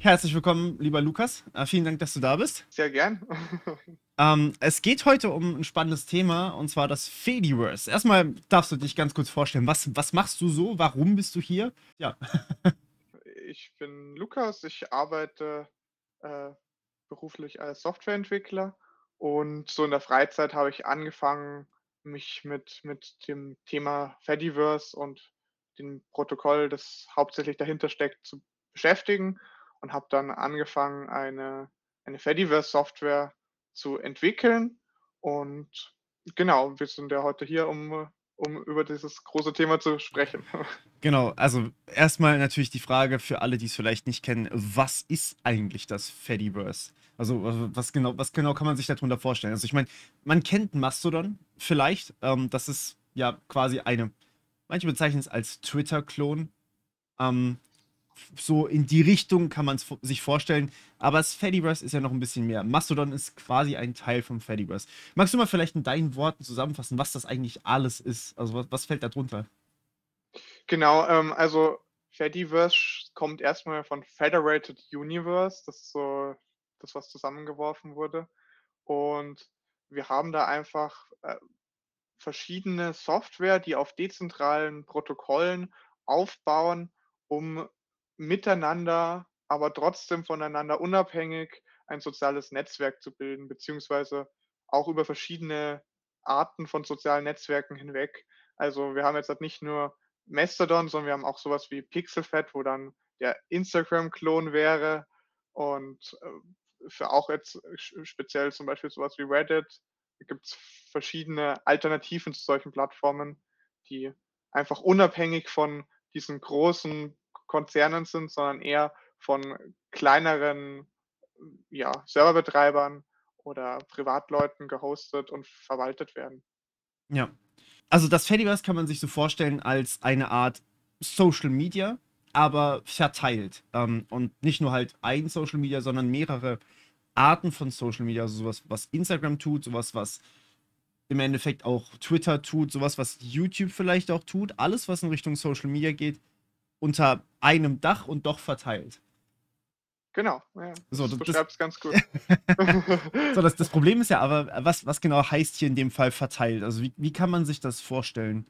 Herzlich willkommen, lieber Lukas. Äh, vielen Dank, dass du da bist. Sehr gern. Ähm, es geht heute um ein spannendes Thema und zwar das Fediverse. Erstmal darfst du dich ganz kurz vorstellen. Was, was machst du so? Warum bist du hier? Ja. Ich bin Lukas. Ich arbeite äh, beruflich als Softwareentwickler und so in der Freizeit habe ich angefangen, mich mit, mit dem Thema Fediverse und dem Protokoll, das hauptsächlich dahinter steckt, zu beschäftigen und habe dann angefangen, eine, eine Fediverse-Software zu entwickeln. Und genau, wir sind ja heute hier, um, um über dieses große Thema zu sprechen. Genau, also erstmal natürlich die Frage für alle, die es vielleicht nicht kennen, was ist eigentlich das Fediverse? Also was genau, was genau kann man sich darunter vorstellen? Also ich meine, man kennt Mastodon vielleicht, ähm, das ist ja quasi eine, manche bezeichnen es als Twitter-Klon. Ähm, so in die Richtung kann man es sich vorstellen. Aber das Fediverse ist ja noch ein bisschen mehr. Mastodon ist quasi ein Teil vom Fediverse. Magst du mal vielleicht in deinen Worten zusammenfassen, was das eigentlich alles ist? Also was, was fällt da drunter? Genau, ähm, also Fediverse kommt erstmal von Federated Universe. Das ist so das, was zusammengeworfen wurde. Und wir haben da einfach äh, verschiedene Software, die auf dezentralen Protokollen aufbauen, um miteinander, aber trotzdem voneinander unabhängig ein soziales Netzwerk zu bilden, beziehungsweise auch über verschiedene Arten von sozialen Netzwerken hinweg. Also wir haben jetzt halt nicht nur Mastodon, sondern wir haben auch sowas wie Pixelfed, wo dann der Instagram-Klon wäre und äh, für auch jetzt speziell zum Beispiel sowas wie Reddit gibt es verschiedene Alternativen zu solchen Plattformen, die einfach unabhängig von diesen großen Konzernen sind, sondern eher von kleineren ja, Serverbetreibern oder Privatleuten gehostet und verwaltet werden. Ja. Also das Fediverse kann man sich so vorstellen als eine Art Social Media, aber verteilt. Ähm, und nicht nur halt ein Social Media, sondern mehrere Arten von Social Media. Also sowas, was Instagram tut, sowas, was im Endeffekt auch Twitter tut, sowas, was YouTube vielleicht auch tut. Alles, was in Richtung Social Media geht, unter einem Dach und doch verteilt. Genau, ja, so, das beschreibt es ganz gut. so, das, das Problem ist ja aber, was, was genau heißt hier in dem Fall verteilt? Also wie, wie kann man sich das vorstellen?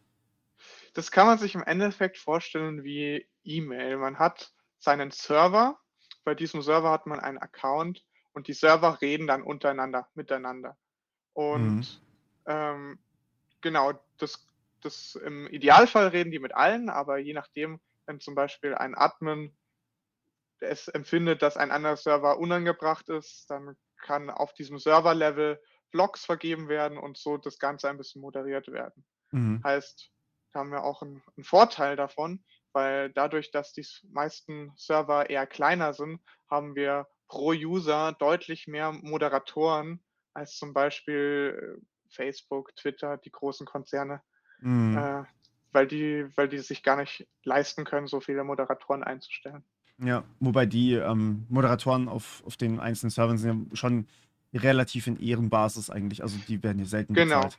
Das kann man sich im Endeffekt vorstellen wie E-Mail. Man hat seinen Server, bei diesem Server hat man einen Account und die Server reden dann untereinander, miteinander. Und mhm. ähm, genau, das, das im Idealfall reden die mit allen, aber je nachdem wenn zum Beispiel ein Admin es empfindet, dass ein anderer Server unangebracht ist, dann kann auf diesem Server-Level Blocks vergeben werden und so das Ganze ein bisschen moderiert werden. Mhm. Heißt, da haben wir auch einen, einen, Vorteil davon, weil dadurch, dass die meisten Server eher kleiner sind, haben wir pro User deutlich mehr Moderatoren als zum Beispiel äh, Facebook, Twitter, die großen Konzerne. Mhm. Äh, weil die, weil die sich gar nicht leisten können, so viele Moderatoren einzustellen. Ja, wobei die ähm, Moderatoren auf, auf den einzelnen Servern sind ja schon relativ in Ehrenbasis eigentlich. Also die werden ja selten genau. bezahlt.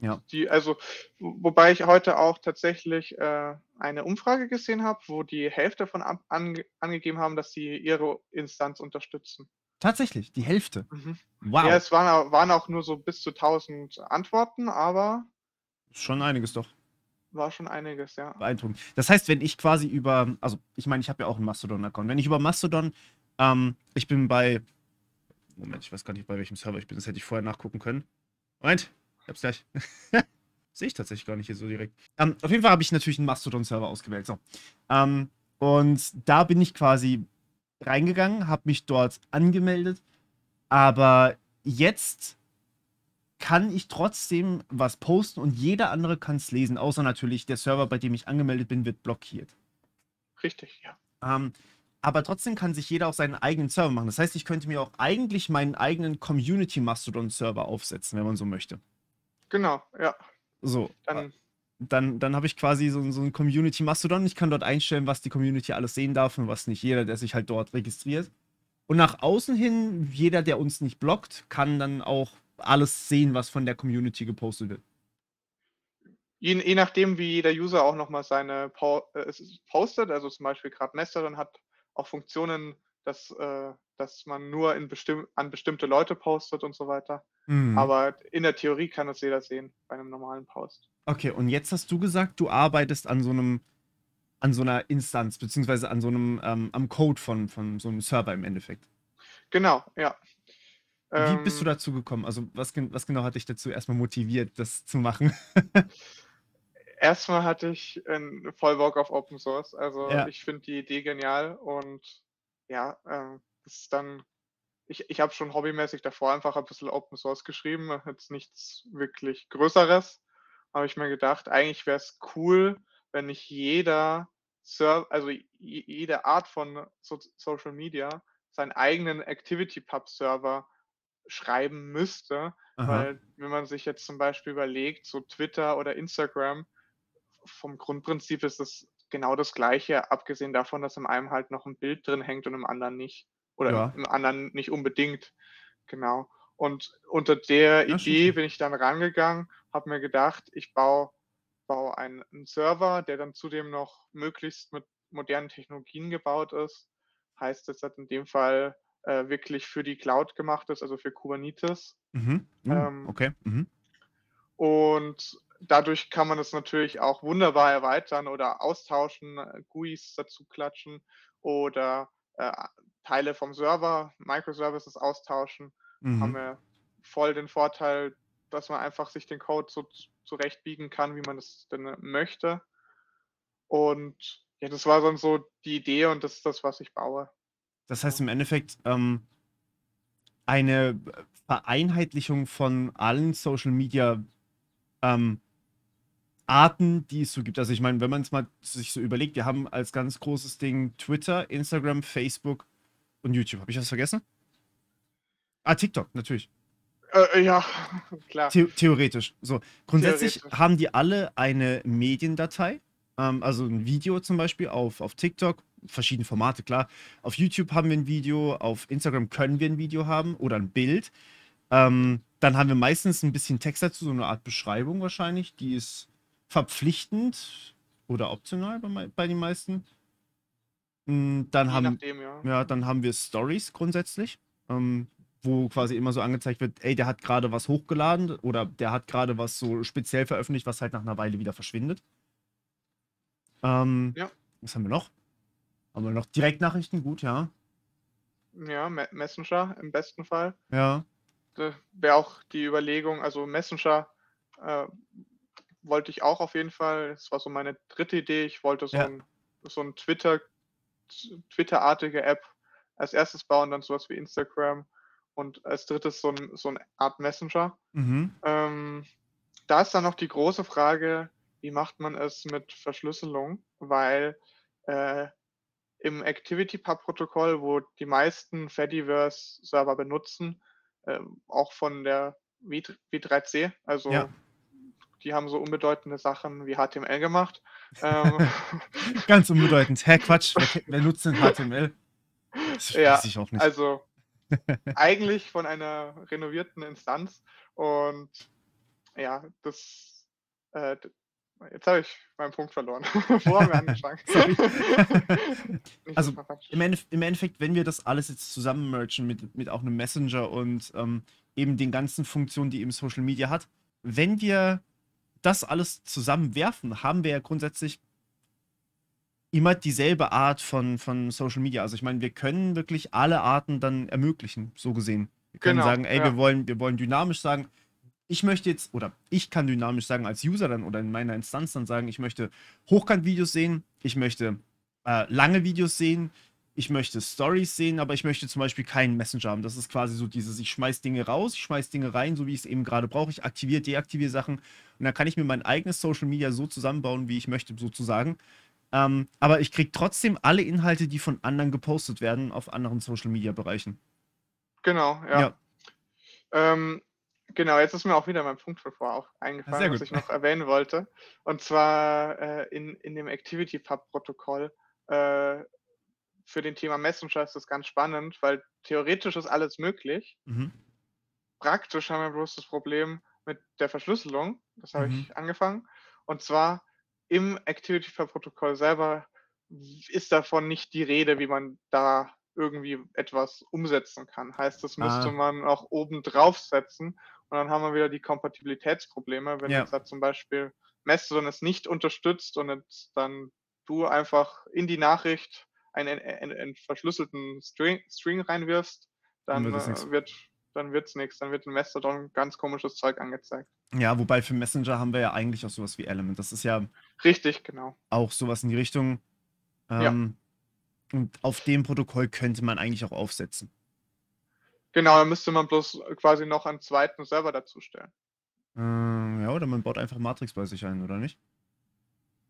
Ja. Die, also, wobei ich heute auch tatsächlich äh, eine Umfrage gesehen habe, wo die Hälfte davon ab, ange, angegeben haben, dass sie ihre Instanz unterstützen. Tatsächlich, die Hälfte. Mhm. Wow. Ja, es waren, waren auch nur so bis zu 1000 Antworten, aber. Schon einiges doch. War schon einiges, ja. Beeindruckend. Das heißt, wenn ich quasi über, also ich meine, ich habe ja auch einen Mastodon-Account. Wenn ich über Mastodon, ähm, ich bin bei, Moment, ich weiß gar nicht, bei welchem Server ich bin, das hätte ich vorher nachgucken können. Moment, ich hab's gleich. Sehe ich tatsächlich gar nicht hier so direkt. Ähm, auf jeden Fall habe ich natürlich einen Mastodon-Server ausgewählt. So. Ähm, und da bin ich quasi reingegangen, habe mich dort angemeldet. Aber jetzt kann ich trotzdem was posten und jeder andere kann es lesen, außer natürlich der Server, bei dem ich angemeldet bin, wird blockiert. Richtig, ja. Ähm, aber trotzdem kann sich jeder auch seinen eigenen Server machen. Das heißt, ich könnte mir auch eigentlich meinen eigenen Community Mastodon Server aufsetzen, wenn man so möchte. Genau, ja. So. Dann, dann, dann habe ich quasi so, so ein Community Mastodon. Ich kann dort einstellen, was die Community alles sehen darf und was nicht. Jeder, der sich halt dort registriert. Und nach außen hin, jeder, der uns nicht blockt, kann dann auch alles sehen, was von der Community gepostet wird. Je, je nachdem, wie jeder User auch nochmal seine po äh, postet, also zum Beispiel gerade Mastodon hat auch Funktionen, dass, äh, dass man nur in bestimm an bestimmte Leute postet und so weiter. Mhm. Aber in der Theorie kann das jeder sehen bei einem normalen Post. Okay, und jetzt hast du gesagt, du arbeitest an so einem, an so einer Instanz, beziehungsweise an so einem, ähm, am Code von, von so einem Server im Endeffekt. Genau, ja. Wie bist du Ähm, dazu gekommen? Also was, was genau hat dich dazu erstmal motiviert, das zu machen? erst hatte ich, ähm, voll Bock auf Open Source. Also, Ja, ich finde die Idee genial und ja, ähm, das ist dann ich ich habe schon hobbymäßig davor einfach ein bisschen Open Source geschrieben, jetzt nichts wirklich Größeres. Habe ich mir gedacht, eigentlich wäre es cool, wenn nicht jeder Serv also je jede Art von So Social Media seinen eigenen ActivityPub-Server schreiben müsste, aha, weil wenn man sich jetzt zum Beispiel überlegt, so Twitter oder Instagram, vom Grundprinzip ist es genau das Gleiche, abgesehen davon, dass in einem halt noch ein Bild drin hängt und im anderen nicht. Oder im ja, im anderen nicht unbedingt, genau. Und unter der ja, Idee bin ich dann rangegangen, habe mir gedacht, ich baue baue einen 'n Server, der dann zudem noch möglichst mit modernen Technologien gebaut ist. Heißt jetzt halt in dem Fall, äh, wirklich für die Cloud gemacht ist, also für Kubernetes. Mhm. Uh, Ähm, okay. Mhm. und dadurch kann man es natürlich auch wunderbar erweitern oder austauschen, äh, GUIs dazu klatschen oder, äh, Teile vom Server, Microservices austauschen. Haben Mhm. wir voll den Vorteil, dass man einfach sich den Code so zurechtbiegen kann, wie man es denn äh, möchte. Und ja, das war dann so die Idee und das ist das, was ich baue. Das heißt im Endeffekt ähm, eine Vereinheitlichung von allen Social Media ähm, Arten, die es so gibt. Also ich meine, wenn man es mal sich so überlegt, wir haben als ganz großes Ding Twitter, Instagram, Facebook und YouTube. Habe ich was vergessen? Ah, TikTok, natürlich. Äh, ja, klar, The theoretisch. So, grundsätzlich theoretisch. haben die alle eine Mediendatei. Ähm, also ein Video zum Beispiel auf, auf TikTok, verschiedene Formate, klar. Auf YouTube haben wir ein Video, auf Instagram können wir ein Video haben oder ein Bild. Ähm, dann haben wir meistens ein bisschen Text dazu, so eine Art Beschreibung wahrscheinlich. Die ist verpflichtend oder optional bei, bei den meisten. Mm, Dann Je haben, nachdem, ja. ja, dann haben wir Stories grundsätzlich, ähm, wo quasi immer so angezeigt wird, ey, der hat gerade was hochgeladen oder der hat gerade was so speziell veröffentlicht, was halt nach einer Weile wieder verschwindet. Ähm, Ja. was haben wir noch? Haben wir noch Direktnachrichten? Gut, ja. Ja, Me Messenger im besten Fall. Ja. Da wäre auch die Überlegung also Messenger, äh, wollte ich auch auf jeden Fall. Das war so meine dritte Idee. Ich wollte so Ja. 'n so 'n Twitter Twitter-artige App als erstes bauen, dann so was wie Instagram und als drittes so 'n so 'ne Art Messenger. Mhm. Ähm, da ist dann noch die große Frage, wie macht man es mit Verschlüsselung? Weil, äh, im ActivityPub-Protokoll, wo die meisten Fediverse-Server benutzen, ähm, auch von der W W3C, Ja. also die haben so unbedeutende Sachen wie HTML gemacht. Ähm, Ganz unbedeutend. Hä, Quatsch, wer, wer nutzt denn HTML? Das ja, weiß ich auch nicht. also eigentlich von einer renovierten Instanz und ja, das, äh, jetzt habe ich meinen Punkt verloren. Wo haben wir angefangen? Also im, Endef im Endeffekt, wenn wir das alles jetzt zusammen merchen mit, mit auch einem Messenger und ähm, eben den ganzen Funktionen, die eben Social Media hat, wenn wir das alles zusammenwerfen, haben wir ja grundsätzlich immer dieselbe Art von, von Social Media. Also ich meine, wir können wirklich alle Arten dann ermöglichen, so gesehen. Wir können Genau, sagen, ey, wir ja. wollen, wir wollen dynamisch sagen, ich möchte jetzt, oder ich kann dynamisch sagen als User dann oder in meiner Instanz dann sagen, ich möchte Hochkant-Videos sehen, ich möchte äh, lange Videos sehen, ich möchte Stories sehen, aber ich möchte zum Beispiel keinen Messenger haben. Das ist quasi so dieses, ich schmeiß Dinge raus, ich schmeiß Dinge rein, so wie ich es eben gerade brauche. Ich aktiviere, deaktiviere Sachen und dann kann ich mir mein eigenes Social Media so zusammenbauen, wie ich möchte, sozusagen. Ähm, aber ich kriege trotzdem alle Inhalte, die von anderen gepostet werden, auf anderen Social Media Bereichen. Genau, ja. Ja. Ähm, genau, jetzt ist mir auch wieder mein Punkt von vorher auch Ah, eingefallen, was ich noch erwähnen wollte. Und zwar äh, in, in dem ActivityPub-Protokoll äh, für den Thema Messenger ist das ganz spannend, weil theoretisch ist alles möglich. Mhm. Praktisch haben wir bloß das Problem mit der Verschlüsselung. Das habe Mhm. ich angefangen. Und zwar im ActivityPub-Protokoll selber ist davon nicht die Rede, wie man da irgendwie etwas umsetzen kann. Heißt, das müsste Ah. man auch oben drauf setzen und dann haben wir wieder die Kompatibilitätsprobleme. Wenn Ja. jetzt da zum Beispiel Mastodon es nicht unterstützt und jetzt dann du einfach in die Nachricht einen, einen, einen verschlüsselten String, String reinwirfst, Dann dann wird es äh, wird dann wird's nichts. Dann wird in Mastodon ganz komisches Zeug angezeigt. Ja, wobei für Messenger haben wir ja eigentlich auch sowas wie Element. Das ist ja Richtig, genau. auch sowas in die Richtung. Ja. Ähm, Und auf dem Protokoll könnte man eigentlich auch aufsetzen. Genau, dann müsste man bloß quasi noch einen zweiten Server dazustellen. Ähm, ja, oder man baut einfach Matrix bei sich ein, oder nicht?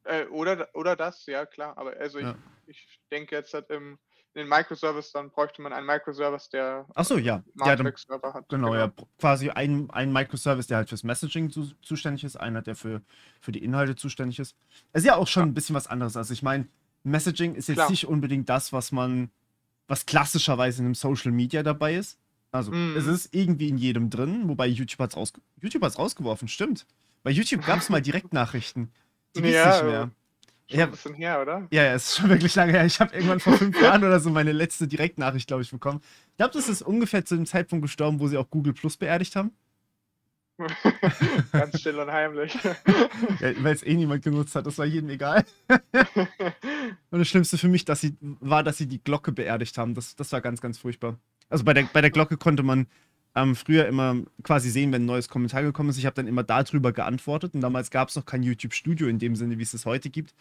Äh, oder, oder das, ja klar. Aber also ich, Ja. ich denke jetzt halt im, in den Microservice, dann bräuchte man einen Microservice, der Ach so, ja. Ja, Matrix-Server hat. genau, ja. Quasi ein, ein Microservice, der halt fürs Messaging zu, zuständig ist, einer, der für, für die Inhalte zuständig ist. Es ist ja auch schon Ja. ein bisschen was anderes. Also ich meine, Messaging ist jetzt Klar. nicht unbedingt das, was man, was klassischerweise in einem Social Media dabei ist. Also Mhm. es ist irgendwie in jedem drin, wobei YouTube hat es raus, YouTube hat's rausgeworfen, stimmt. Bei YouTube gab es mal Direktnachrichten. Die gibt's Ja, nicht mehr. Schon Ja. ein bisschen her, oder? Ja, ja, es ist schon wirklich lange her. Ich habe irgendwann vor fünf Jahren oder so meine letzte Direktnachricht, glaube ich, bekommen. Ich glaube, das ist ungefähr zu dem Zeitpunkt gestorben, wo sie auch Google Plus beerdigt haben. Ganz still und heimlich. Ja, Weil es eh niemand genutzt hat, das war jedem egal. Und das Schlimmste für mich dass sie, war, dass sie die Glocke beerdigt haben. Das, das war ganz, ganz furchtbar. Also bei der, bei der Glocke konnte man ähm, früher immer quasi sehen, wenn ein neues Kommentar gekommen ist. Ich habe dann immer darüber geantwortet und damals gab es noch kein YouTube-Studio in dem Sinne, wie es es heute gibt.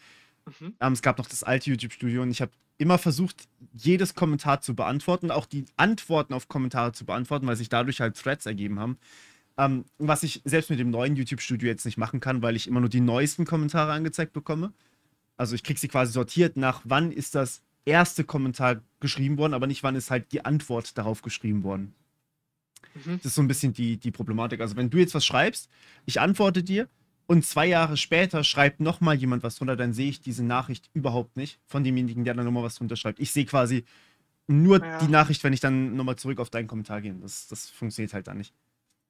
Mhm. Ähm, es gab noch das alte YouTube-Studio und ich habe immer versucht, jedes Kommentar zu beantworten, auch die Antworten auf Kommentare zu beantworten, weil sich dadurch halt Threads ergeben haben. Ähm, was ich selbst mit dem neuen YouTube-Studio jetzt nicht machen kann, weil ich immer nur die neuesten Kommentare angezeigt bekomme. Also ich kriege sie quasi sortiert nach, wann ist das erste Kommentar geschrieben worden, aber nicht, wann ist halt die Antwort darauf geschrieben worden. Mhm. Das ist so ein bisschen die, die Problematik. Also wenn du jetzt was schreibst, ich antworte dir und zwei Jahre später schreibt nochmal jemand was drunter, dann sehe ich diese Nachricht überhaupt nicht von demjenigen, der dann nochmal was drunter schreibt. Ich sehe quasi nur Ja. die Nachricht, wenn ich dann nochmal zurück auf deinen Kommentar gehe. Das, das funktioniert halt dann nicht.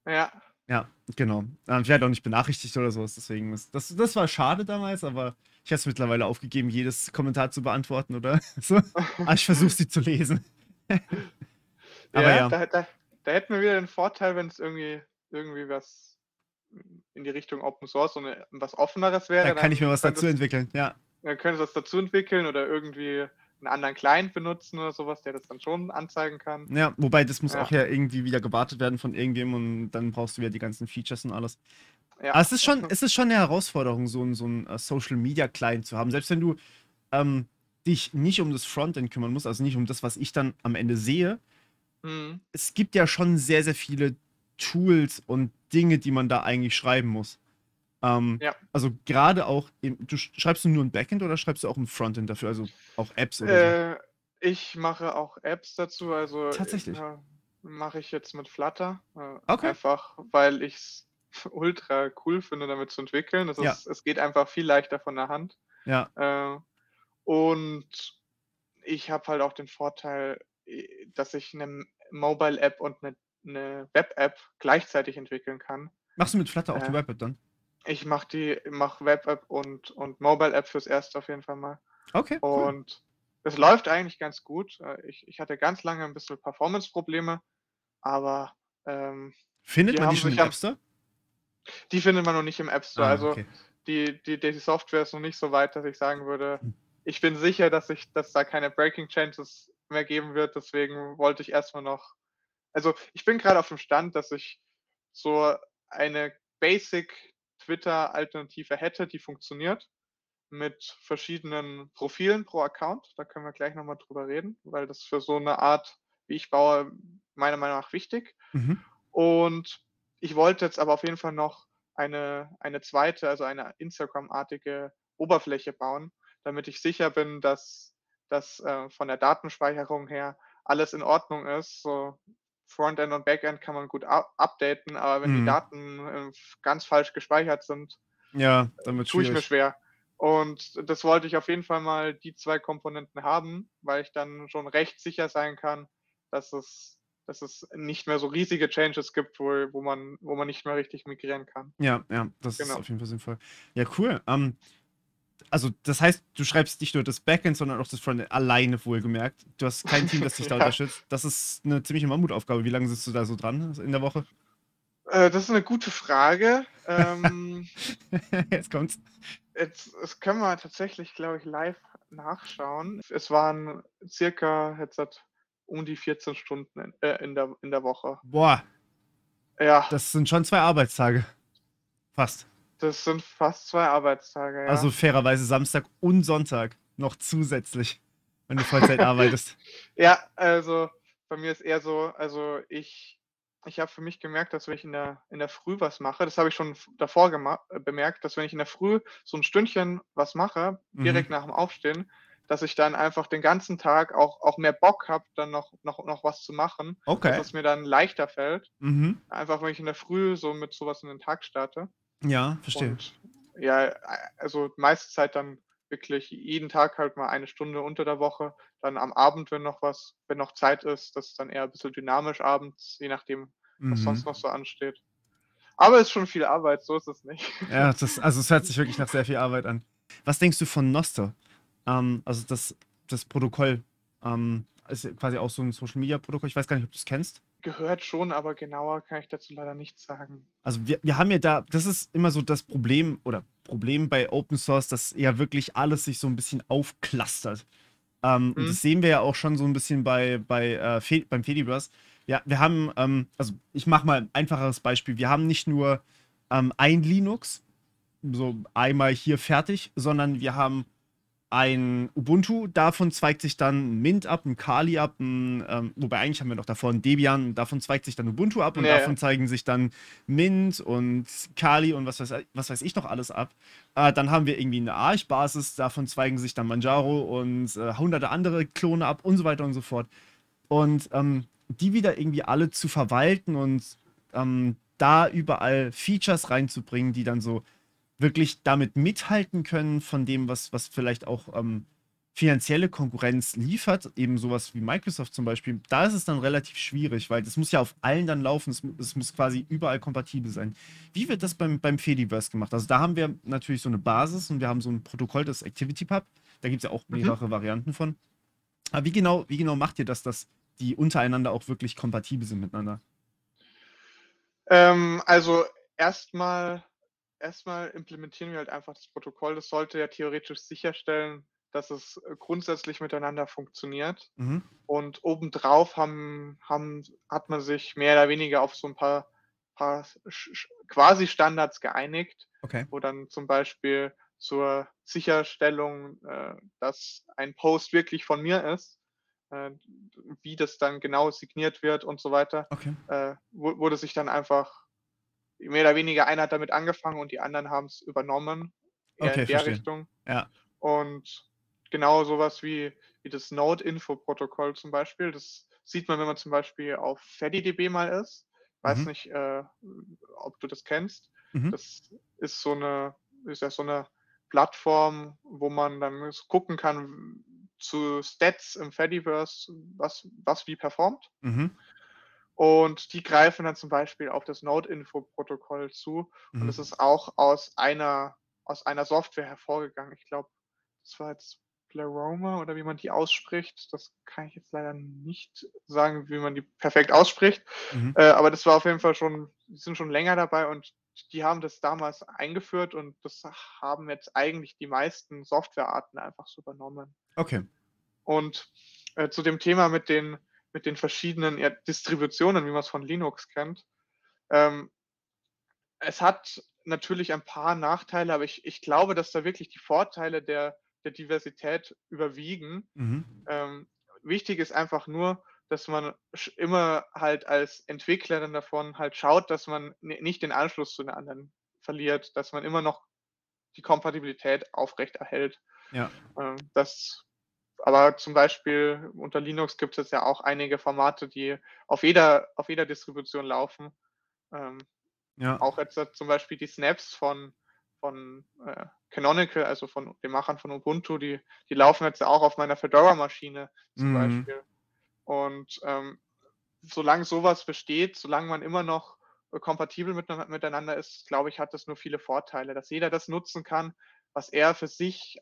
Ja, Ja, genau. Ähm, Ich werde auch nicht benachrichtigt oder sowas, deswegen. ist- Das, das war schade damals, aber ich habe es mittlerweile aufgegeben, jedes Kommentar zu beantworten oder so. Aber ich versuche sie zu lesen. aber ja, ja. Da, da, da hätten wir wieder den Vorteil, wenn es irgendwie, irgendwie was in die Richtung Open Source und äh, was Offeneres wäre. Da kann ich mir was dazu entwickeln. Ja, Dann können sie das dazu entwickeln oder irgendwie einen anderen Client benutzen oder sowas, der das dann schon anzeigen kann. Ja, wobei das muss Ja. auch ja irgendwie wieder gewartet werden von irgendwem und dann brauchst du wieder die ganzen Features und alles. Ja. Aber es ist schon, es ist schon eine Herausforderung, so ein, so ein äh, Social Media Client zu haben. Selbst wenn du ähm, dich nicht um das Frontend kümmern musst, also nicht um das, was ich dann am Ende sehe. Mhm. Es gibt ja schon sehr, sehr viele Tools und Dinge, die man da eigentlich schreiben muss. Ähm, Ja. Also gerade auch, im, du sch- schreibst du nur ein Backend oder schreibst du auch ein Frontend dafür, also auch Apps oder so? Äh, ich mache auch Apps dazu, also Tatsächlich? äh, mache ich jetzt mit Flutter. Äh, Okay. Einfach, weil ich es ultra cool finde, damit zu entwickeln. Das Ja. ist, es geht einfach viel leichter von der Hand. Ja, Äh, und ich habe halt auch den Vorteil, dass ich eine Mobile-App und eine, eine Web-App gleichzeitig entwickeln kann. machst du mit Flutter auch die Äh, Web-App dann? Ich mache die, mache Web-App und, und Mobile-App fürs Erste auf jeden Fall mal. Okay, cool. Und es läuft eigentlich ganz gut. Äh, Ich, ich hatte ganz lange ein bisschen Performance-Probleme, aber ähm, Findet die man die schon im App Store? die findet man noch nicht im App Store. Ah, also okay. die, die, die Software ist noch nicht so weit, dass ich sagen würde, Hm. ich bin sicher, dass ich, dass da keine Breaking Changes mehr geben wird. Deswegen wollte ich erstmal noch. Also ich bin gerade auf dem Stand, dass ich so eine Basic Twitter-Alternative hätte, die funktioniert. Mit verschiedenen Profilen pro Account. Da können wir gleich nochmal drüber reden, weil das für so eine Art, wie ich baue, meiner Meinung nach wichtig. Mhm. Und ich wollte jetzt aber auf jeden Fall noch eine, eine zweite, also eine Instagram-artige Oberfläche bauen, damit ich sicher bin, dass das äh, von der Datenspeicherung her alles in Ordnung ist. So Frontend und Backend kann man gut up updaten, aber wenn Mhm. die Daten äh, ganz falsch gespeichert sind, Ja, dann tue ich mir schwer. Und das wollte ich auf jeden Fall mal die zwei Komponenten haben, weil ich dann schon recht sicher sein kann, dass es, dass es nicht mehr so riesige Changes gibt, wo, wo, man, wo man nicht mehr richtig migrieren kann. Ja, ja, das ist Genau. auf jeden Fall sinnvoll. Ja, cool. Ähm, also das heißt, du schreibst nicht nur das Backend, sondern auch das Frontend alleine wohlgemerkt. Du hast kein Team, das dich da unterstützt. Das ist eine ziemliche Mammutaufgabe. Wie lange sitzt du da so dran in der Woche? Äh, das ist eine gute Frage. Ähm, Jetzt kommt's. jetzt, das können wir tatsächlich, glaube ich, live nachschauen. Es waren circa jetzt hat um die 14 Stunden in, äh, in, der, in der Woche. Boah, Ja, das sind schon zwei Arbeitstage. Fast. Sind fast zwei Arbeitstage. Ja. Also fairerweise Samstag und Sonntag noch zusätzlich, wenn du Vollzeit arbeitest. Ja, also bei mir ist eher so, also ich, ich habe für mich gemerkt, dass wenn ich in der, in der Früh was mache, das habe ich schon davor bemerkt, dass wenn ich in der Früh so ein Stündchen was mache, Mhm. direkt nach dem Aufstehen, dass ich dann einfach den ganzen Tag auch, auch mehr Bock habe, dann noch, noch, noch was zu machen, Okay. dass es mir dann leichter fällt. Mhm. Einfach wenn ich in der Früh so mit sowas in den Tag starte. Ja, verstehe. Und ja, also meiste Zeit dann wirklich jeden Tag halt mal eine Stunde unter der Woche. Dann am Abend, wenn noch was, wenn noch Zeit ist, das ist dann eher ein bisschen dynamisch abends, je nachdem, was Mhm. sonst noch so ansteht. Aber es ist schon viel Arbeit, so ist es nicht. Ja, das, also es hört sich wirklich nach sehr viel Arbeit an. Was denkst du von Noster? Ähm, also das, das Protokoll ähm, ist quasi auch so ein Social Media Protokoll. Ich weiß gar nicht, ob du es kennst. Gehört schon, aber genauer kann ich dazu leider nichts sagen. Also wir, wir haben ja da, das ist immer so das Problem oder Problem bei Open Source, dass ja wirklich alles sich so ein bisschen aufklustert. Ähm, Und Mhm. das sehen wir ja auch schon so ein bisschen bei, bei, äh, Fe beim Fediverse. Ja, wir haben, ähm, also ich mache mal ein einfacheres Beispiel. Wir haben nicht nur ähm, ein Linux, so einmal hier fertig, sondern wir haben ein Ubuntu, davon zweigt sich dann ein Mint ab, ein Kali ab, ein, ähm, wobei eigentlich haben wir noch davor ein Debian, davon zweigt sich dann Ubuntu ab und Ja, ja. davon zeigen sich dann Mint und Kali und was weiß, was weiß ich noch alles ab. Äh, dann haben wir irgendwie eine Arch-Basis, davon zweigen sich dann Manjaro und äh, hunderte andere Klone ab und so weiter und so fort. Und ähm, die wieder irgendwie alle zu verwalten und ähm, da überall Features reinzubringen, die dann so wirklich damit mithalten können von dem, was, was vielleicht auch ähm, finanzielle Konkurrenz liefert, eben sowas wie Microsoft zum Beispiel, da ist es dann relativ schwierig, weil das muss ja auf allen dann laufen, es, es muss quasi überall kompatibel sein. Wie wird das beim, beim Fediverse gemacht? Also da haben wir natürlich so eine Basis und wir haben so ein Protokoll, das ActivityPub, da gibt es ja auch Mhm. mehrere Varianten von. Aber wie genau, wie genau macht ihr das, dass die untereinander auch wirklich kompatibel sind miteinander? Ähm, also erstmal erstmal implementieren wir halt einfach das Protokoll. Das sollte ja theoretisch sicherstellen, dass es äh, grundsätzlich miteinander funktioniert. Mhm. Und obendrauf haben, haben, hat man sich mehr oder weniger auf so ein paar, paar quasi Standards geeinigt, Okay. wo dann zum Beispiel zur Sicherstellung, äh, dass ein Post wirklich von mir ist, äh, wie das dann genau signiert wird und so weiter, Okay. äh, wu- wurde sich dann einfach mehr oder weniger einer hat damit angefangen und die anderen haben es übernommen. Okay, in der verstehe. Richtung. Ja. Und genau sowas wie, wie das Node-Info-Protokoll zum Beispiel, das sieht man, wenn man zum Beispiel auf FediDB mal ist. Weiß Mhm. nicht, äh, ob du das kennst. Mhm. Das ist so eine, ist ja so eine Plattform, wo man dann gucken kann zu Stats im Fediverse, was, was wie performt. Mhm. Und die greifen dann zum Beispiel auf das Node-Info-Protokoll zu. Und Mhm. es ist auch aus einer, aus einer Software hervorgegangen. Ich glaube, das war jetzt Pleroma oder wie man die ausspricht. Das kann ich jetzt leider nicht sagen, wie man die perfekt ausspricht. Mhm. Äh, aber das war auf jeden Fall schon, die sind schon länger dabei und die haben das damals eingeführt und das haben jetzt eigentlich die meisten Softwarearten einfach so übernommen. Okay. Und äh, zu dem Thema mit den, mit den verschiedenen ja, Distributionen, wie man es von Linux kennt. Ähm, es hat natürlich ein paar Nachteile, aber ich, ich glaube, dass da wirklich die Vorteile der, der Diversität überwiegen. Mhm. Ähm, wichtig ist einfach nur, dass man immer halt als Entwicklerin davon halt schaut, dass man ni- nicht den Anschluss zu den anderen verliert, dass man immer noch die Kompatibilität aufrechterhält. Ja. Ähm, das, aber zum Beispiel unter Linux gibt es ja auch einige Formate, die auf jeder, auf jeder Distribution laufen. Ähm, Ja. auch jetzt äh, zum Beispiel die Snaps von, von äh, Canonical, also von den Machern von Ubuntu, die, die laufen jetzt auch auf meiner Fedora-Maschine zum Mhm. Beispiel. Und ähm, solange sowas besteht, solange man immer noch äh, kompatibel mit, miteinander ist, glaube ich, hat das nur viele Vorteile, dass jeder das nutzen kann, was er für sich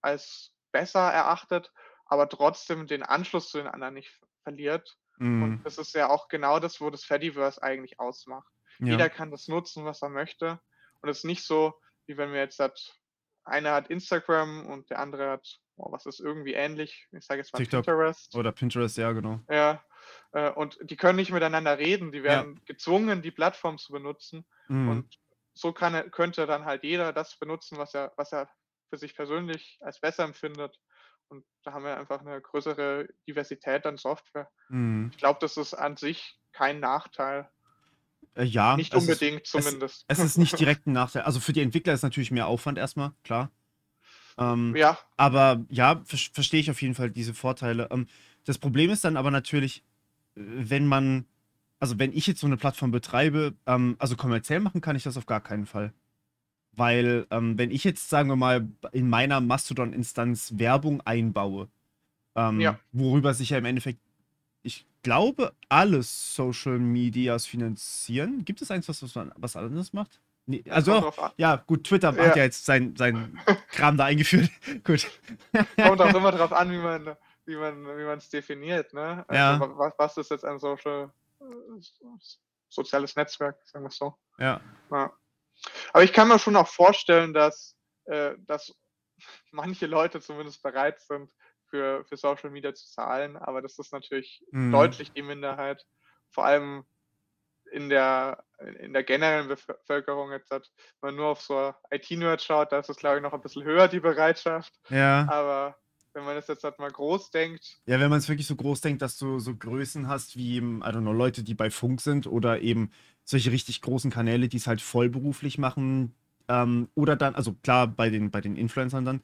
als besser erachtet, aber trotzdem den Anschluss zu den anderen nicht verliert. Mhm. Und das ist ja auch genau das, wo das Fediverse eigentlich ausmacht. Ja. Jeder kann das nutzen, was er möchte. Und es ist nicht so, wie wenn wir jetzt hat, einer hat Instagram und der andere hat, oh, was ist irgendwie ähnlich, ich sage jetzt mal TikTok. Pinterest. Oder Pinterest, ja, genau. Ja, äh, und die können nicht miteinander reden, die Ja. werden gezwungen, die Plattform zu benutzen. Mhm. Und so kann könnte dann halt jeder das benutzen, was er, was er für sich persönlich als besser empfindet. Und da haben wir einfach eine größere Diversität an Software. Mhm. Ich glaube, das ist an sich kein Nachteil. Äh, ja, Nicht es ist- unbedingt zumindest. Es ist nicht direkt ein Nachteil. Also für die Entwickler ist natürlich mehr Aufwand erstmal, klar. Ähm, ja, Aber ja, ver verstehe ich auf jeden Fall diese Vorteile. Ähm, das Problem ist dann aber natürlich, äh, wenn man, also wenn ich jetzt so eine Plattform betreibe, ähm, also kommerziell machen kann ich das auf gar keinen Fall. Weil, ähm, wenn ich jetzt, sagen wir mal, in meiner Mastodon-Instanz Werbung einbaue, ähm, Ja. worüber sich ja im Endeffekt, ich glaube, alle Social Medias finanzieren. Gibt es eins, was, was, man- was anderes macht? Nee, also drauf ja, gut, Twitter Ja. hat ja jetzt sein, sein Kram da eingeführt. gut. kommt auch immer darauf an, wie man wie man wie man es definiert, ne? Also Ja. wa- was, was ist jetzt ein Social äh, soziales Netzwerk, sagen wir es so. Ja. Ja. Aber ich kann mir schon auch vorstellen, dass, äh, dass manche Leute zumindest bereit sind, für, für Social Media zu zahlen, aber das ist natürlich Mhm. deutlich die Minderheit. Vor allem in der, in der generellen Bevölkerung jetzt, hat, wenn man nur auf so IT-Nerds schaut, da ist es, glaube ich, noch ein bisschen höher, die Bereitschaft. Ja. Aber wenn man das jetzt halt mal groß denkt, Ja, wenn man es wirklich so groß denkt, dass du so Größen hast wie, eben, I don't know, Leute, die bei Funk sind oder eben solche richtig großen Kanäle, die es halt vollberuflich machen. Ähm, oder dann, also klar, bei den, bei den Influencern dann.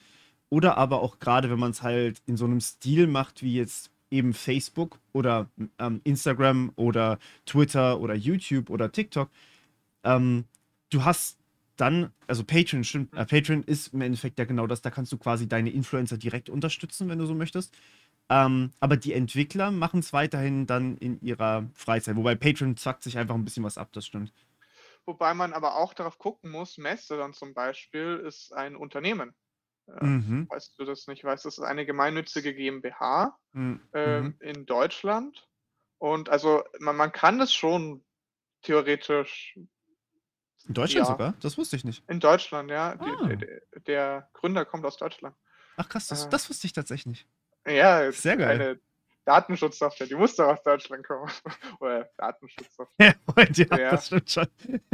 Oder aber auch gerade, wenn man es halt in so einem Stil macht, wie jetzt eben Facebook oder ähm, Instagram oder Twitter oder YouTube oder TikTok. Ähm, du hast dann, also Patreon, stimmt, äh, Patreon ist im Endeffekt ja genau das, da kannst du quasi deine Influencer direkt unterstützen, wenn du so möchtest. Ähm, aber die Entwickler machen es weiterhin dann in ihrer Freizeit. Wobei Patreon zackt sich einfach ein bisschen was ab, das stimmt. wobei man aber auch darauf gucken muss, Mastodon zum Beispiel ist ein Unternehmen. Äh, Mhm. Weißt du das nicht? Weißt du, das ist eine gemeinnützige GmbH Mhm. Mhm. in Deutschland. Und also man, man kann es schon theoretisch In Deutschland ja. sogar? Das wusste ich nicht. in Deutschland, ja. Die, Ah. der, der- der Gründer kommt aus Deutschland. Ach krass, das, Äh. das wusste ich tatsächlich nicht. Ja, es Sehr ist geil. eine Datenschutzsoftware, die muss doch aus Deutschland kommen. Oder Datenschutzsoftware. Ja, ja, Ja. das stimmt schon.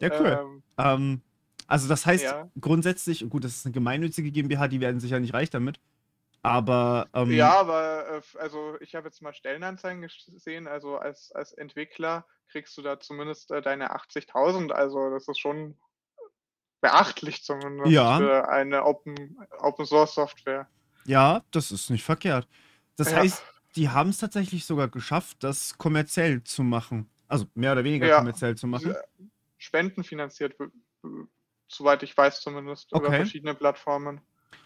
Ja, cool. Ähm, Ähm, also das heißt Ja. grundsätzlich, gut, das ist eine gemeinnützige GmbH, die werden sicher nicht reich damit. Aber ähm, Ja, aber äh, also ich habe jetzt mal Stellenanzeigen gesehen. Also als, als Entwickler kriegst du da zumindest äh, deine 80.000. Also das ist schon beachtlich zumindest Ja. für eine Open, Open Source Software. ja, das ist nicht verkehrt. Das Ja. heißt, die haben es tatsächlich sogar geschafft, das kommerziell zu machen. Also mehr oder weniger Ja. kommerziell zu machen. Spendenfinanziert, w- w- soweit ich weiß zumindest, über Okay. verschiedene Plattformen.